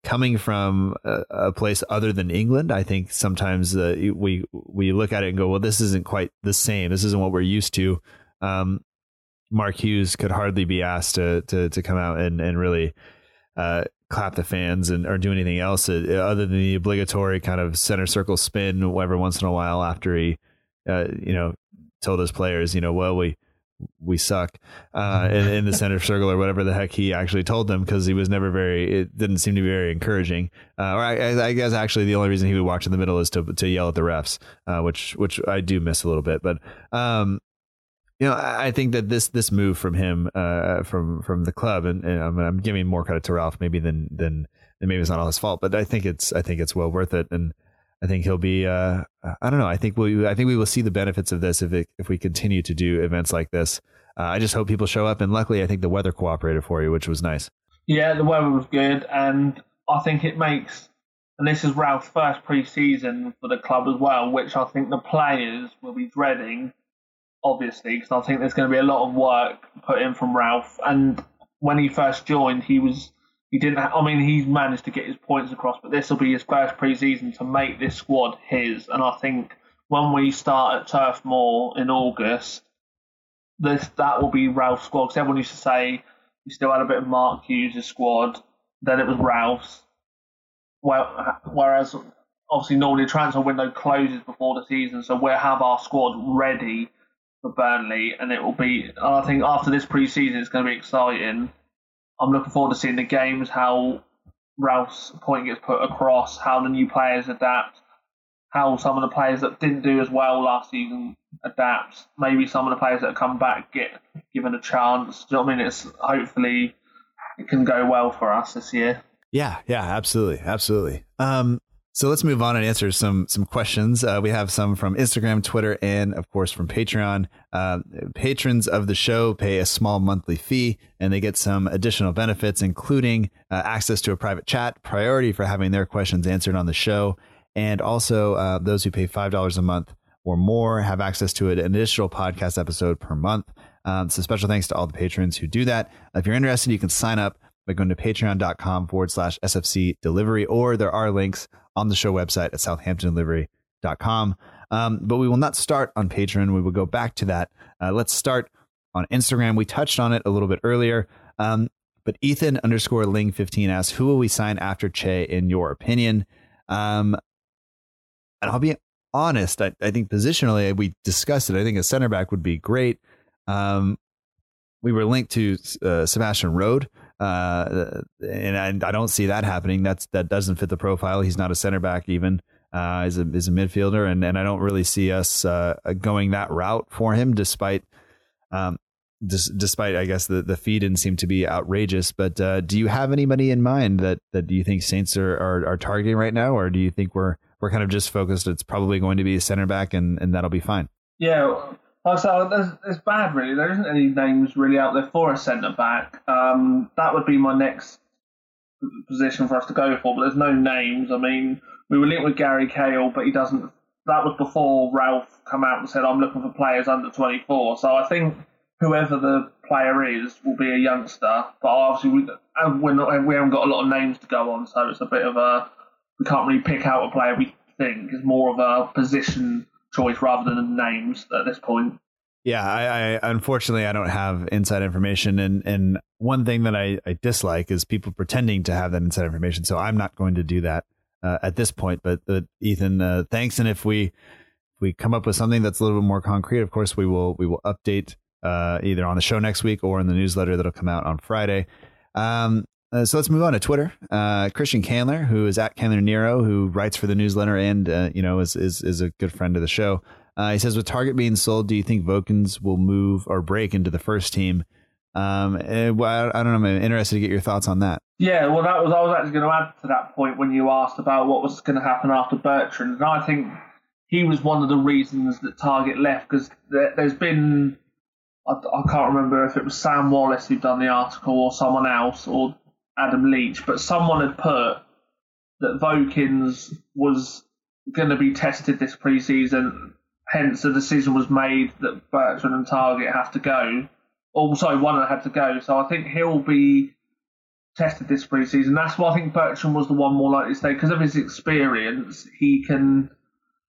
coming from a, a place other than England, I think sometimes uh, we we look at it and go, well, this isn't quite the same. This isn't what we're used to. Um, Mark Hughes could hardly be asked to to to come out and and really uh, clap the fans and or do anything else uh, other than the obligatory kind of center circle spin every once in a while after he, uh, you know, told his players, you know, well we we suck uh, in, in, the center circle or whatever the heck he actually told them because he was never very it didn't seem to be very encouraging. Uh, or I, I, guess actually the only reason he would watch in the middle is to to yell at the refs uh, which which I do miss a little bit but um, you know, I think that this this move from him, uh, from from the club, and, and I'm, I'm, giving more credit to Ralph maybe than than maybe it's not all his fault, but I think it's I think it's well worth it, and I think he'll be. Uh, I don't know. I think we I think we will see the benefits of this if it, if we continue to do events like this. Uh, I just hope people show up, and luckily, I think the weather cooperated for you, which was nice. Yeah, the weather was good, and I think it makes. And this is Ralph's first pre-season for the club as well, which I think the players will be dreading obviously, because I think there's going to be a lot of work put in from Ralph. And when he first joined, he was he didn't. I mean, he's managed to get his points across, but this will be his first pre-season to make this squad his. And I think when we start at Turf Moor in August, this that will be Ralph's squad. Because everyone used to say we still had a bit of Mark Hughes' squad, then it was Ralph's. Well, whereas obviously normally the transfer window closes before the season, so we'll have our squad ready for Burnley, and it will be. I think after this pre-season, it's going to be exciting. I'm looking forward to seeing the games, how Ralph's point gets put across, how the new players adapt, how some of the players that didn't do as well last season adapt. Maybe some of the players that come back get given a chance. Do you know what I mean? It's hopefully it can go well for us this year. Yeah, yeah, absolutely, absolutely. Um, so let's move on and answer some some questions. Uh, we have some from Instagram, Twitter, and of course from Patreon. Uh, patrons of the show pay a small monthly fee, and they get some additional benefits, including uh, access to a private chat, priority for having their questions answered on the show, and also uh, those who pay five dollars a month or more have access to an additional podcast episode per month. Um, so special thanks to all the patrons who do that. If you're interested, you can sign up by going to patreon.com forward slash SFC delivery, or there are links on the show website at southamptondelivery.com. Um, but we will not start on Patreon. We will go back to that. Uh, let's start on Instagram. We touched on it a little bit earlier. Um, but Ethan underscore Ling 15 asks, who will we sign after Che in your opinion? Um, and I'll be honest, I, I think positionally, we discussed it. I think a center back would be great. Um, we were linked to uh, Sebastian Rode, uh, and I, I, don't see that happening. That's that doesn't fit the profile. He's not a center back even. Uh, is a is a midfielder, and and I don't really see us uh, going that route for him, despite um, despite I guess the the fee didn't seem to be outrageous. But uh, do you have anybody in mind that that do you think Saints are, are, are targeting right now, or do you think we're we're kind of just focused? It's probably going to be a center back, and and that'll be fine. Yeah. So there's, it's bad, really. There isn't any names really out there for a centre back. Um, that would be my next position for us to go for, but there's no names. I mean, we were linked with Gary Cahill, but he doesn't. That was before Ralph come out and said, "I'm looking for players under 24." So I think whoever the player is will be a youngster. But obviously, we, we're not, we haven't got a lot of names to go on, so it's a bit of a we can't really pick out a player we think is more of a position choice rather than names at this point. Yeah, I, I, unfortunately I don't have inside information, and and one thing that I, I dislike is people pretending to have that inside information. So I'm not going to do that uh, at this point. But uh, Ethan, uh, thanks, and if we if we come up with something that's a little bit more concrete, of course we will we will update uh, either on the show next week or in the newsletter that'll come out on Friday. Um, uh, so let's move on to Twitter. Uh, Christian Candler, who is at Candler Nero, who writes for the newsletter and uh, you know is, is is a good friend of the show. Uh, he says, with Targett being sold, do you think Vokins will move or break into the first team? Um, well, I don't know. I'm interested to get your thoughts on that. Yeah, well, that was I was actually going to add to that point when you asked about what was going to happen after Bertrand, and I think he was one of the reasons that Targett left because there, has been I, I, can't remember if it was Sam Wallace who'd done the article or someone else or Adam Leitch, but someone had put that Vokins was going to be tested this preseason. Hence, the decision was made that Bertrand and Targett have to go. Also, one had to go. So I think he'll be tested this preseason. That's why I think Bertrand was the one more likely to stay because of his experience. He can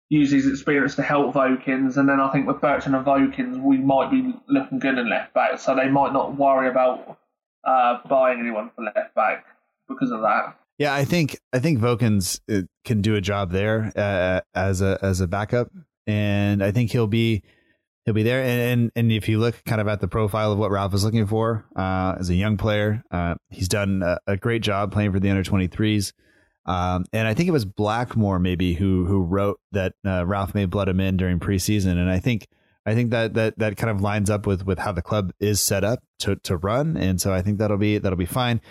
use his experience to help Vokins, and then I think with Bertrand and Vokins, we might be looking good in left back, so they might not worry about uh, buying anyone for left back because of that. Yeah, I think I think Vokins uh, can do a job there uh, as a as a backup, and I think he'll be he'll be there. And, and, and if you look kind of at the profile of what Ralph is looking for uh, as a young player, uh, he's done a, a, great job playing for the under twenty threes. Um, and I think it was Blackmore maybe who who wrote that uh, Ralph may blood him in during preseason, and I think I think that that that kind of lines up with with how the club is set up to to run, and so I think that'll be that'll be fine.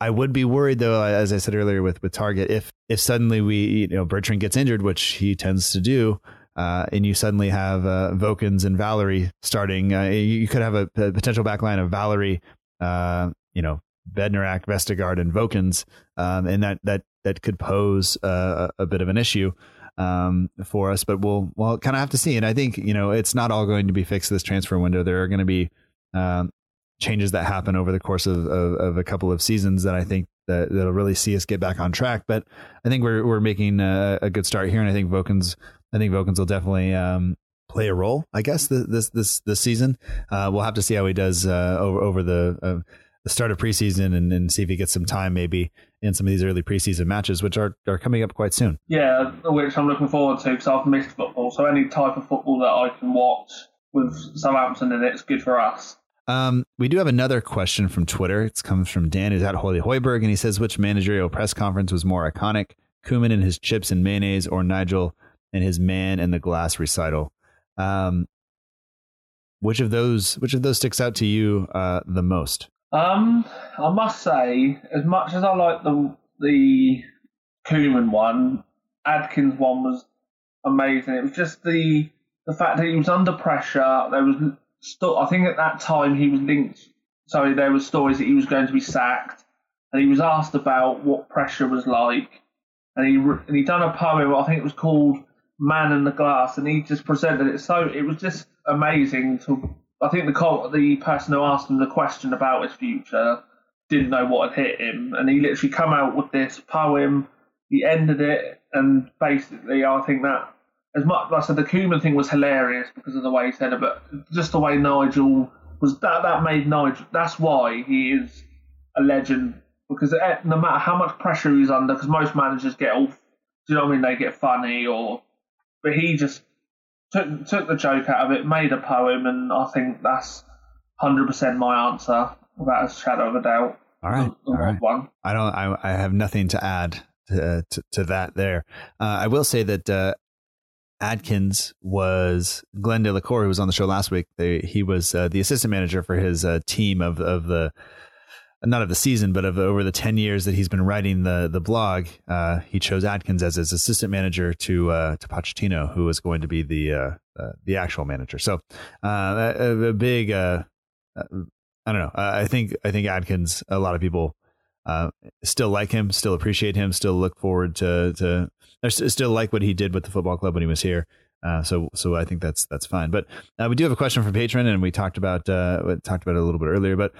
I would be worried though, as I said earlier with with Targett, if if suddenly we you know Bertrand gets injured, which he tends to do. Uh, and you suddenly have uh, Vokins and Valery starting. Uh, you could have a, a, potential backline of Valery, uh, you know, Bednarek, Vestergaard, and Vokins, um, and that that that could pose a, a bit of an issue um, for us. But we'll we'll kind of have to see. And I think you know it's not all going to be fixed this transfer window. There are going to be um, changes that happen over the course of, of, of, a couple of seasons that I think that that'll really see us get back on track. But I think we're we're making a, a good start here, and I think Vokins I think Vokins will definitely um, play a role. I guess this this this season. Uh, we'll have to see how he does uh, over over the. Uh, start of preseason and, and see if he gets some time maybe in some of these early preseason matches, which are, are coming up quite soon. Yeah, which I'm looking forward to because I've missed football. So any type of football that I can watch with Southampton in it is good for us. Um, we do have another question from Twitter. It comes from Dan, who's at Holy Hoiberg, and he says, "Which managerial press conference was more iconic? Koeman and his chips and mayonnaise, or Nigel and his man and the glass recital?" Um, which of those which of those sticks out to you uh, the most? Um, I must say, as much as I like the the Koeman one, Adkins one was amazing. It was just the the fact that he was under pressure. There was, st- I think at that time he was linked. Sorry, there was stories that he was going to be sacked, and he was asked about what pressure was like, and he and he done a poem. I think it was called "Man in the Glass," and he just presented it. So it was just amazing to I think the co- the person who asked him the question about his future didn't know what had hit him, and he literally come out with this poem. He ended it, and basically, I think that as much like I said, the Koeman thing was hilarious because of the way he said it, but just the way Nigel was that that made Nigel. That's why he is a legend because no matter how much pressure he's under, because most managers get all, do you know what I mean? They get funny or, but he just took took the joke out of it, made a poem, and I think that's hundred percent my answer without a shadow of a doubt. All right, all right. One. I don't. I, I have nothing to add to to, to that. There, uh, I will say that uh, Adkins was Glenn Delacour, who was on the show last week. They, he was uh, the assistant manager for his uh, team of of the not of the season, but of over the ten years that he's been writing the the blog. Uh, he chose Adkins as his assistant manager to uh, to Pochettino, who was going to be the uh, uh, the actual manager. So uh, a, a big. Uh, I don't know. I think I think Adkins. A lot of people still like him, still appreciate him, still look forward to to or still like what he did with the football club when he was here. Uh, so so I think that's that's fine. But uh, we do have a question from patron, and we talked about uh, talked about it a little bit earlier. But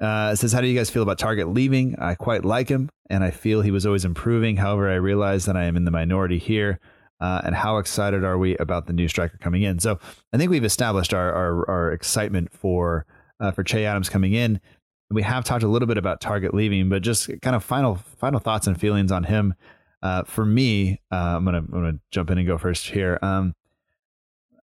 uh, says, "How do you guys feel about Targett leaving? I quite like him, and I feel he was always improving. However, I realize that I am in the minority here." Uh, and how excited are we about the new striker coming in? So I think we've established our our, our excitement for uh, for Che Adams coming in. We have talked a little bit about Targett leaving, but just kind of final final thoughts and feelings on him. Uh, for me, uh, I'm gonna I'm gonna jump in and go first here. Um,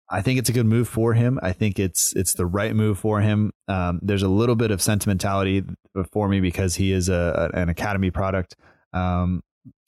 I think it's a good move for him. I think it's it's the right move for him. Um, there's a little bit of sentimentality for me because he is a, an academy product. Um,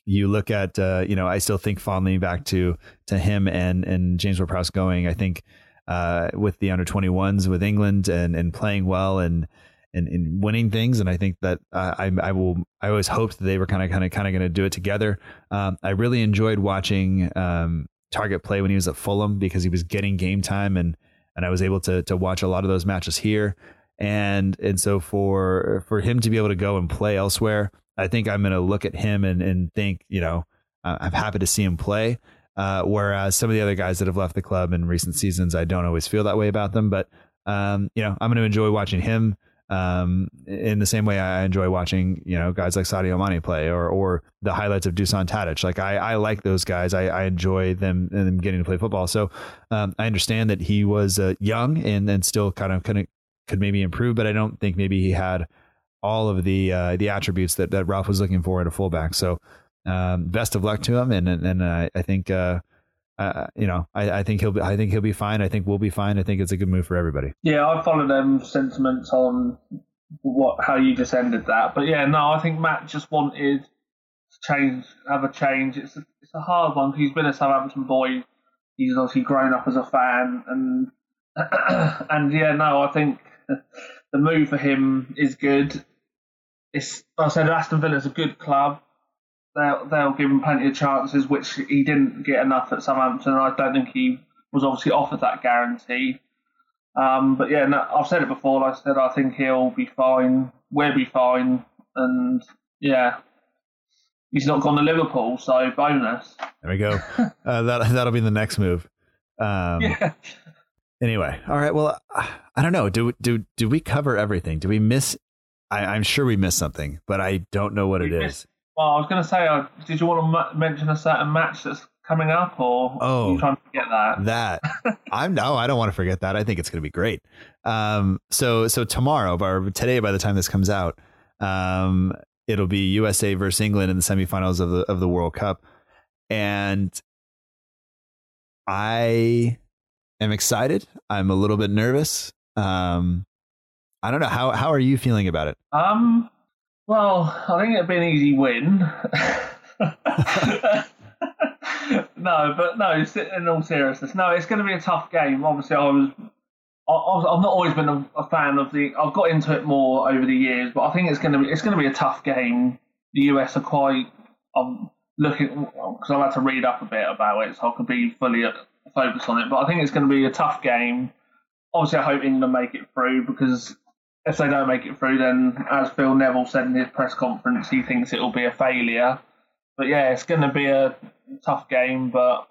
you look at uh, you know I still think fondly back to to him and and James Ward-Prowse going. I think uh, with the under 21s with England and and playing well and and, and winning things. And I think that I I will I always hoped that they were kind of kind of kind of going to do it together. Um, I really enjoyed watching um, Targett play when he was at Fulham because he was getting game time and and I was able to to watch a lot of those matches here. And and so for for him to be able to go and play elsewhere, I think I'm going to look at him and and think you know I'm happy to see him play. Uh, whereas some of the other guys that have left the club in recent seasons, I don't always feel that way about them. But um, you know, I'm going to enjoy watching him um, in the same way I enjoy watching you know guys like Sadio Mane play or or the highlights of Dusan Tadic. Like I, I like those guys. I, I enjoy them and them getting to play football. So um, I understand that he was uh, young and and still kind of kind of could maybe improve, but I don't think maybe he had all of the uh, the attributes that, that Ralph was looking for at a fullback. So um, best of luck to him, and and, and uh, I think uh, uh, you know I, I think he'll be I think he'll be fine. I think we'll be fine. I think it's a good move for everybody. Yeah, I follow them sentiments on what how you just ended that. But yeah, no, I think Matt just wanted to change, have a change. It's a, it's a hard one. Because he's been a Southampton boy. He's obviously grown up as a fan, and and yeah, no, I think the move for him is good. It's I said Aston Villa's a good club. They'll they'll give him plenty of chances, which he didn't get enough at Southampton. I don't think he was obviously offered that guarantee. Um, but yeah, no, I've said it before. Like I said, I think he'll be fine. We'll be fine, and yeah, he's not gone to Liverpool, so bonus. There we go. uh, that that'll be the next move. Um, Yeah. Anyway, all right. Well, I don't know. Do do do we cover everything? Do we miss? I, I'm sure we missed something, but I don't know what it We is. Well, I was going to say, uh, did you want to ma- mention a certain match that's coming up, or Oh. are you trying to forget that? that I'm no, I don't want to forget that. I think it's going to be great. Um, so so tomorrow, or today, by the time this comes out, um, it'll be USA versus England in the semifinals of the of the World Cup, and I am excited. I'm a little bit nervous. Um, I don't know how how are you feeling about it? Um, well, I think it'd be an easy win. no, but no. In all seriousness, no, it's going to be a tough game. Obviously, I was. I, I've not always been a, a fan of the. I've got into it more over the years, but I think it's going to be it's going to be a tough game. The US are quite. I'm looking because I've had to read up a bit about it, so I could be fully focused on it. But I think it's going to be a tough game. Obviously, I hope England make it through because if they don't make it through, then as Phil Neville said in his press conference, he thinks it will be a failure. But yeah, it's going to be a tough game. But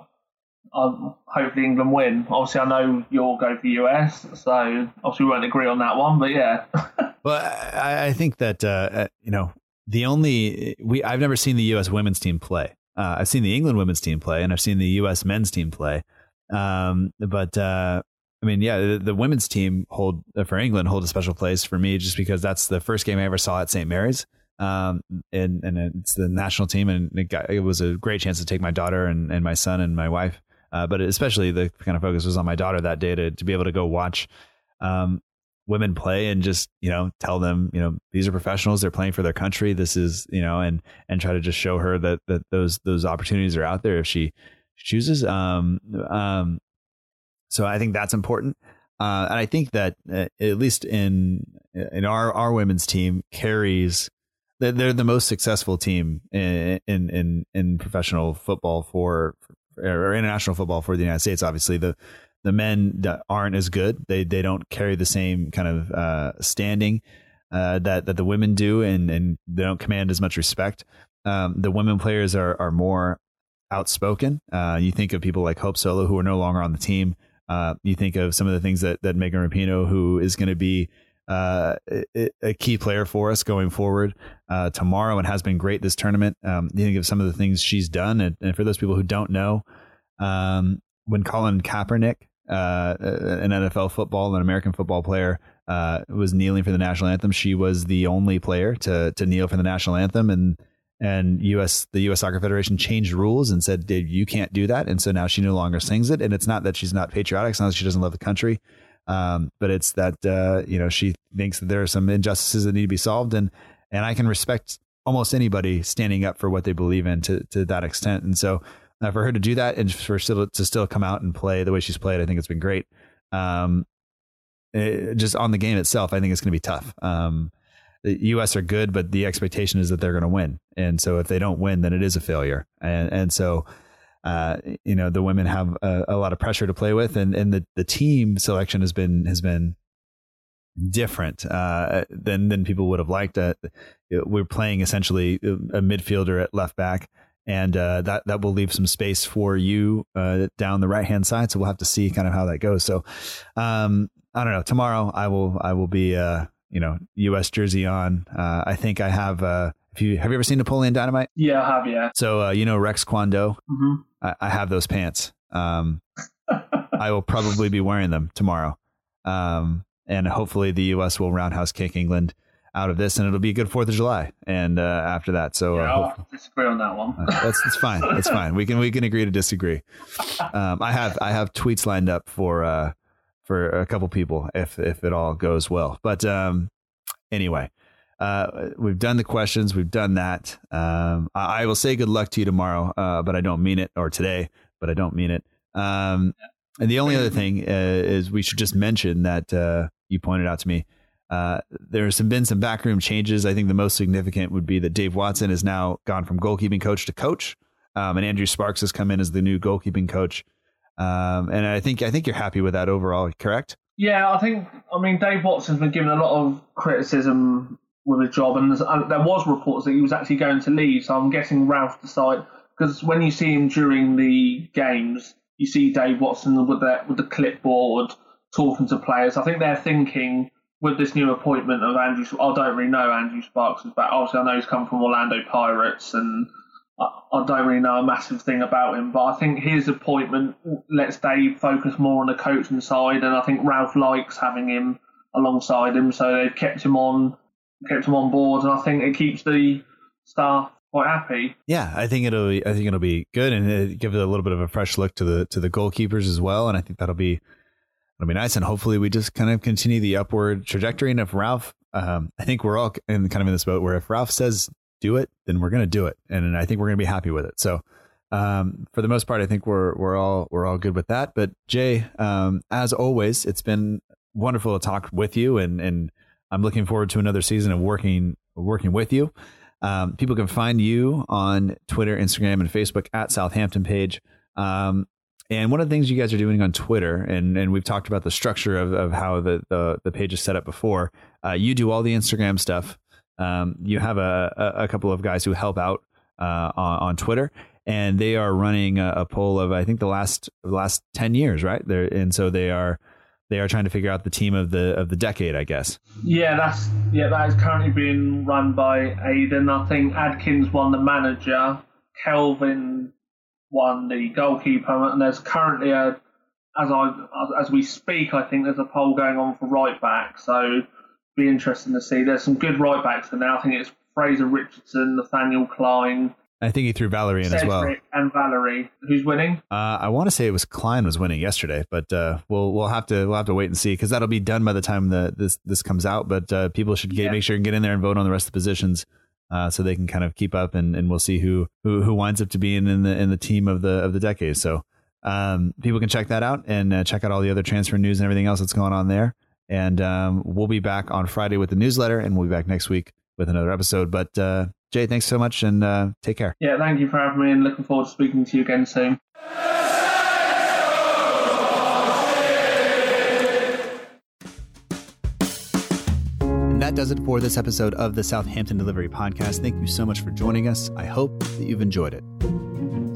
um, hopefully England win. Obviously, I know you'll go for US, so obviously we won't agree on that one. But yeah. well, I, I think that uh, uh, you know the only we I've never seen the U.S. women's team play. Uh, I've seen the England women's team play, and I've seen the U.S. men's team play. Um, but uh, mean, yeah, the, the, women's team hold uh, for England hold a special place for me just because that's the first game I ever saw at St. Mary's. Um, and, and it's the national team, and it, got, it was a great chance to take my daughter and, and my son and my wife. Uh, but especially the kind of focus was on my daughter that day to, to be able to go watch um, women play and just you know tell them you know these are professionals they're playing for their country this is you know and and try to just show her that that those those opportunities are out there if she chooses um um so i think that's important uh, and i think that uh, at least in in our our women's team carries they're the most successful team in in in, professional football for or international football for the United States. Obviously, the the men aren't as good. They they don't carry the same kind of uh, standing uh, that that the women do, and and they don't command as much respect. Um, the women players are are more outspoken. Uh, you think of people like Hope Solo, who are no longer on the team. Uh, you think of some of the things that that Megan Rapinoe, who is going to be uh, a key player for us going forward uh, tomorrow and has been great this tournament. Um, you think of some of the things she's done, and, and for those people who don't know, um, when Colin Kaepernick, uh, an NFL football and American football player, uh, was kneeling for the national anthem, she was the only player to to kneel for the national anthem, and and U.S. the U.S. Soccer Federation changed rules and said you can't do that, and so now she no longer sings it. And it's not that she's not patriotic; it's not that she doesn't love the country. Um, but it's that uh, you know she thinks that there are some injustices that need to be solved, and and I can respect almost anybody standing up for what they believe in to to that extent. And so uh, for her to do that and for still to still come out and play the way she's played, I think it's been great. Um, it, just on the game itself, I think it's going to be tough. Um, the U.S. are good, but the expectation is that they're going to win, and so if they don't win, then it is a failure. And and so uh, you know the women have a, a, lot of pressure to play with, and and the the team selection has been has been different uh, than than people would have liked. Uh, we're playing essentially a midfielder at left back, and uh, that that will leave some space for you uh, down the right hand side. So we'll have to see kind of how that goes. So um, I don't know. Tomorrow I will I will be uh, you know U.S. jersey on. I think I have. if you have you ever seen Napoleon Dynamite? Yeah, I have. Yeah. So you know Rex Kwon Do. Mm-hmm. I, I have those pants. Um, I will probably be wearing them tomorrow. Um, and hopefully the U.S. will roundhouse kick England out of this, and it'll be a good Fourth of July. And uh, after that, so uh, yeah, uh, disagree on that one. uh, that's, that's fine. That's fine. We can we can agree to disagree. Um, I have I have tweets lined up for uh, for a couple people if if it all goes well. But um, anyway, uh, we've done the questions. We've done that. Um, I, I, will say good luck to you tomorrow, uh, but I don't mean it, or today, but I don't mean it. Um, and the only other thing uh, is we should just mention that uh, you pointed out to me. Uh, there's been some backroom changes. I think the most significant would be that Dave Watson has now gone from goalkeeping coach to coach, um, and Andrew Sparkes has come in as the new goalkeeping coach. Um, and I think I think you're happy with that overall, correct? Yeah, I think. I mean, Dave Watson's been given a lot of criticism with a job, and uh, there was reports that he was actually going to leave. So I'm guessing Ralph decided because when you see him during the games, you see Dave Watson with the with the clipboard talking to players. I think they're thinking with this new appointment of Andrew. I don't really know Andrew Sparkes, but obviously I know he's come from Orlando Pirates, and I, don't really know a massive thing about him. But I think his appointment lets Dave focus more on the coaching side, and I think Ralph likes having him alongside him, so they've kept him on kept him on board, and I think it keeps the staff quite happy. Yeah, I think it'll. Be, I think it'll be good, and it give it a little bit of a fresh look to the to the goalkeepers as well. And I think that'll be that'll be nice. And hopefully, we just kind of continue the upward trajectory. And if Ralph, um, I think we're all in kind of in this boat where if Ralph says do it, then we're going to do it, and I think we're going to be happy with it. So. Um, for the most part, I think we're we're all we're all good with that. But Jay, um, as always, it's been wonderful to talk with you and and I'm looking forward to another season of working working with you. Um, people can find you on Twitter, Instagram, and Facebook at Southampton Page. Um, and one of the things you guys are doing on Twitter, and, and we've talked about the structure of, of how the, the, the page is set up before. Uh, you do all the Instagram stuff. Um, you have a, a, couple of guys who help out uh, on, on, Twitter, and they are running a, a poll of I think the last last ten years, right? They're, and so they are they are trying to figure out the team of the of the decade, I guess. Yeah, that's yeah, that is currently being run by Aiden. I think Adkins won the manager, Kelvin won the goalkeeper, and there's currently a as I as we speak, I think there's a poll going on for right back. So be interesting to see. There's some good right backs in there. I think it's Frazer Richardson, Nathaniel Clyne, I think he threw Valery in as well. Cedric and Valery. Who's winning? Uh, I want to say it was Klein was winning yesterday, but uh, we'll we'll have to we'll have to wait and see because that'll be done by the time the this this comes out. But uh, people should get, Yeah. make sure and get in there and vote on the rest of the positions. Uh, so they can kind of keep up, and, and we'll see who, who who winds up to being in the in the team of the of the decade. So um, people can check that out and uh, check out all the other transfer news and everything else that's going on there. And um, we'll be back on Friday with the newsletter, and we'll be back next week with another episode. But uh, Jay, thanks so much, and uh, take care. Yeah, thank you for having me and looking forward to speaking to you again soon. And that does it for this episode of the Southampton Delivery Podcast. Thank you so much for joining us. I hope that you've enjoyed it.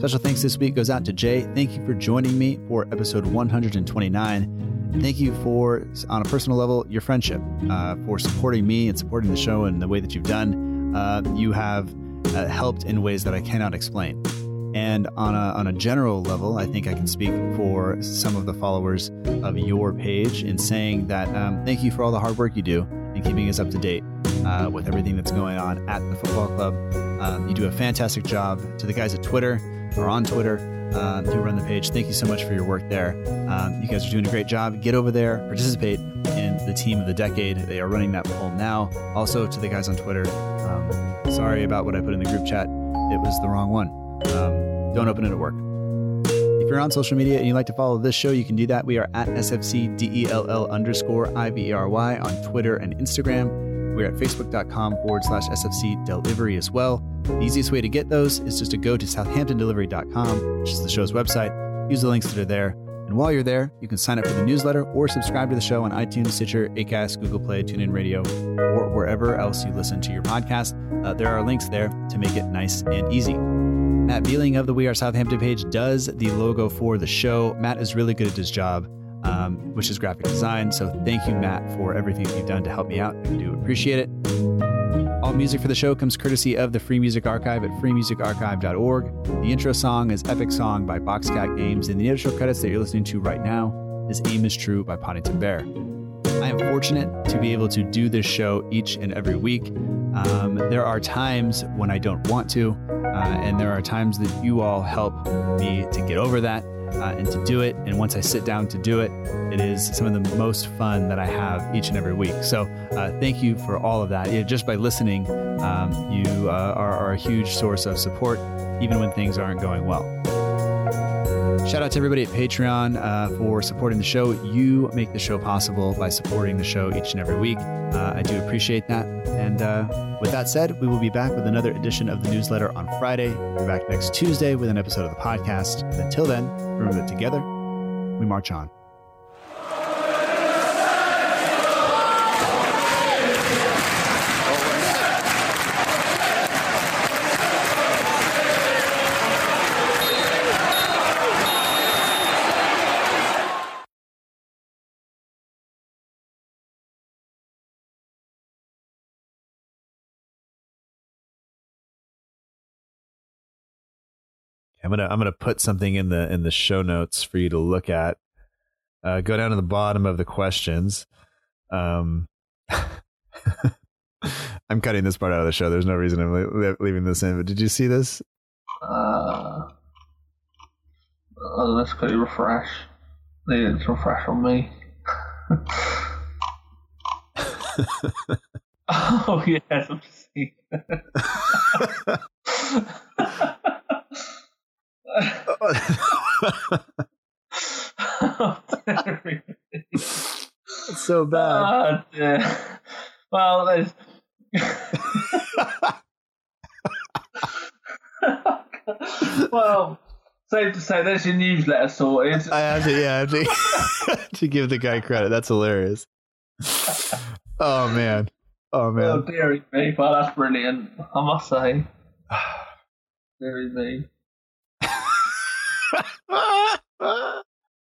Special thanks this week goes out to Jay. Thank you for joining me for episode 129. Thank you for, on a personal level, your friendship, uh, for supporting me and supporting the show in the way that you've done. Uh, you have uh, helped in ways that I cannot explain. And on a, on a general level, I think I can speak for some of the followers of your page in saying that um, thank you for all the hard work you do in keeping us up to date uh, with everything that's going on at the football club. Um, you do a fantastic job. To the guys at Twitter or on Twitter uh, who run the page, thank you so much for your work there. Um, you guys are doing a great job. Get over there, participate in the team of the decade. They are running that poll now. Also, to the guys on Twitter, um, sorry about what I put in the group chat. It was the wrong one. Um, don't open it at work. If you're on social media and you'd like to follow this show, you can do that. We are at SFCDELL underscore IVERY on Twitter and Instagram. We're at facebook.com forward slash SFC delivery as well. The easiest way to get those is just to go to southamptondelivery.com, which is the show's website. Use the links that are there. And while you're there, you can sign up for the newsletter or subscribe to the show on iTunes, Stitcher, Acast, Google Play, TuneIn Radio, or wherever else you listen to your podcast. Uh, there are links there to make it nice and easy. Matt Beeling of the We Are Southampton page does the logo for the show. Matt is really good at his job, um, which is graphic design. So thank you, Matt, for everything that you've done to help me out. I do appreciate it. All music for the show comes courtesy of the Free Music Archive at freemusicarchive.org. The intro song is Epic Song by Boxcat Games, and the intro credits that you're listening to right now is Aim is True by Poddington Bear. I am fortunate to be able to do this show each and every week. Um, there are times when I don't want to, uh, and there are times that you all help me to get over that uh, and to do it. And once I sit down to do it, it is some of the most fun that I have each and every week. So uh, thank you for all of that. Yeah, just by listening, um, you uh, are, are a huge source of support, even when things aren't going well. Shout out to everybody at Patreon uh, for supporting the show. You make the show possible by supporting the show each and every week. Uh, I do appreciate that. And uh, with that said, we will be back with another edition of the newsletter on Friday. We'll be back next Tuesday with an episode of the podcast. And until then, remember that together, we march on. I'm gonna I'm gonna put something in the in the show notes for you to look at. Uh, go down to the bottom of the questions. Um, I'm cutting this part out of the show. There's no reason I'm le- leaving this in. But did you see this? Uh, oh, let's go refresh. Yeah, it's refresh on me. oh yes, I've seen. So bad. Oh. Well, there's. well, safe to say, there's your newsletter sorted. I have to, yeah, I have to, to give the guy credit. That's hilarious. Oh man, oh man. Oh, dearie me. Well, that's brilliant, I must say. Dearie me. Ah.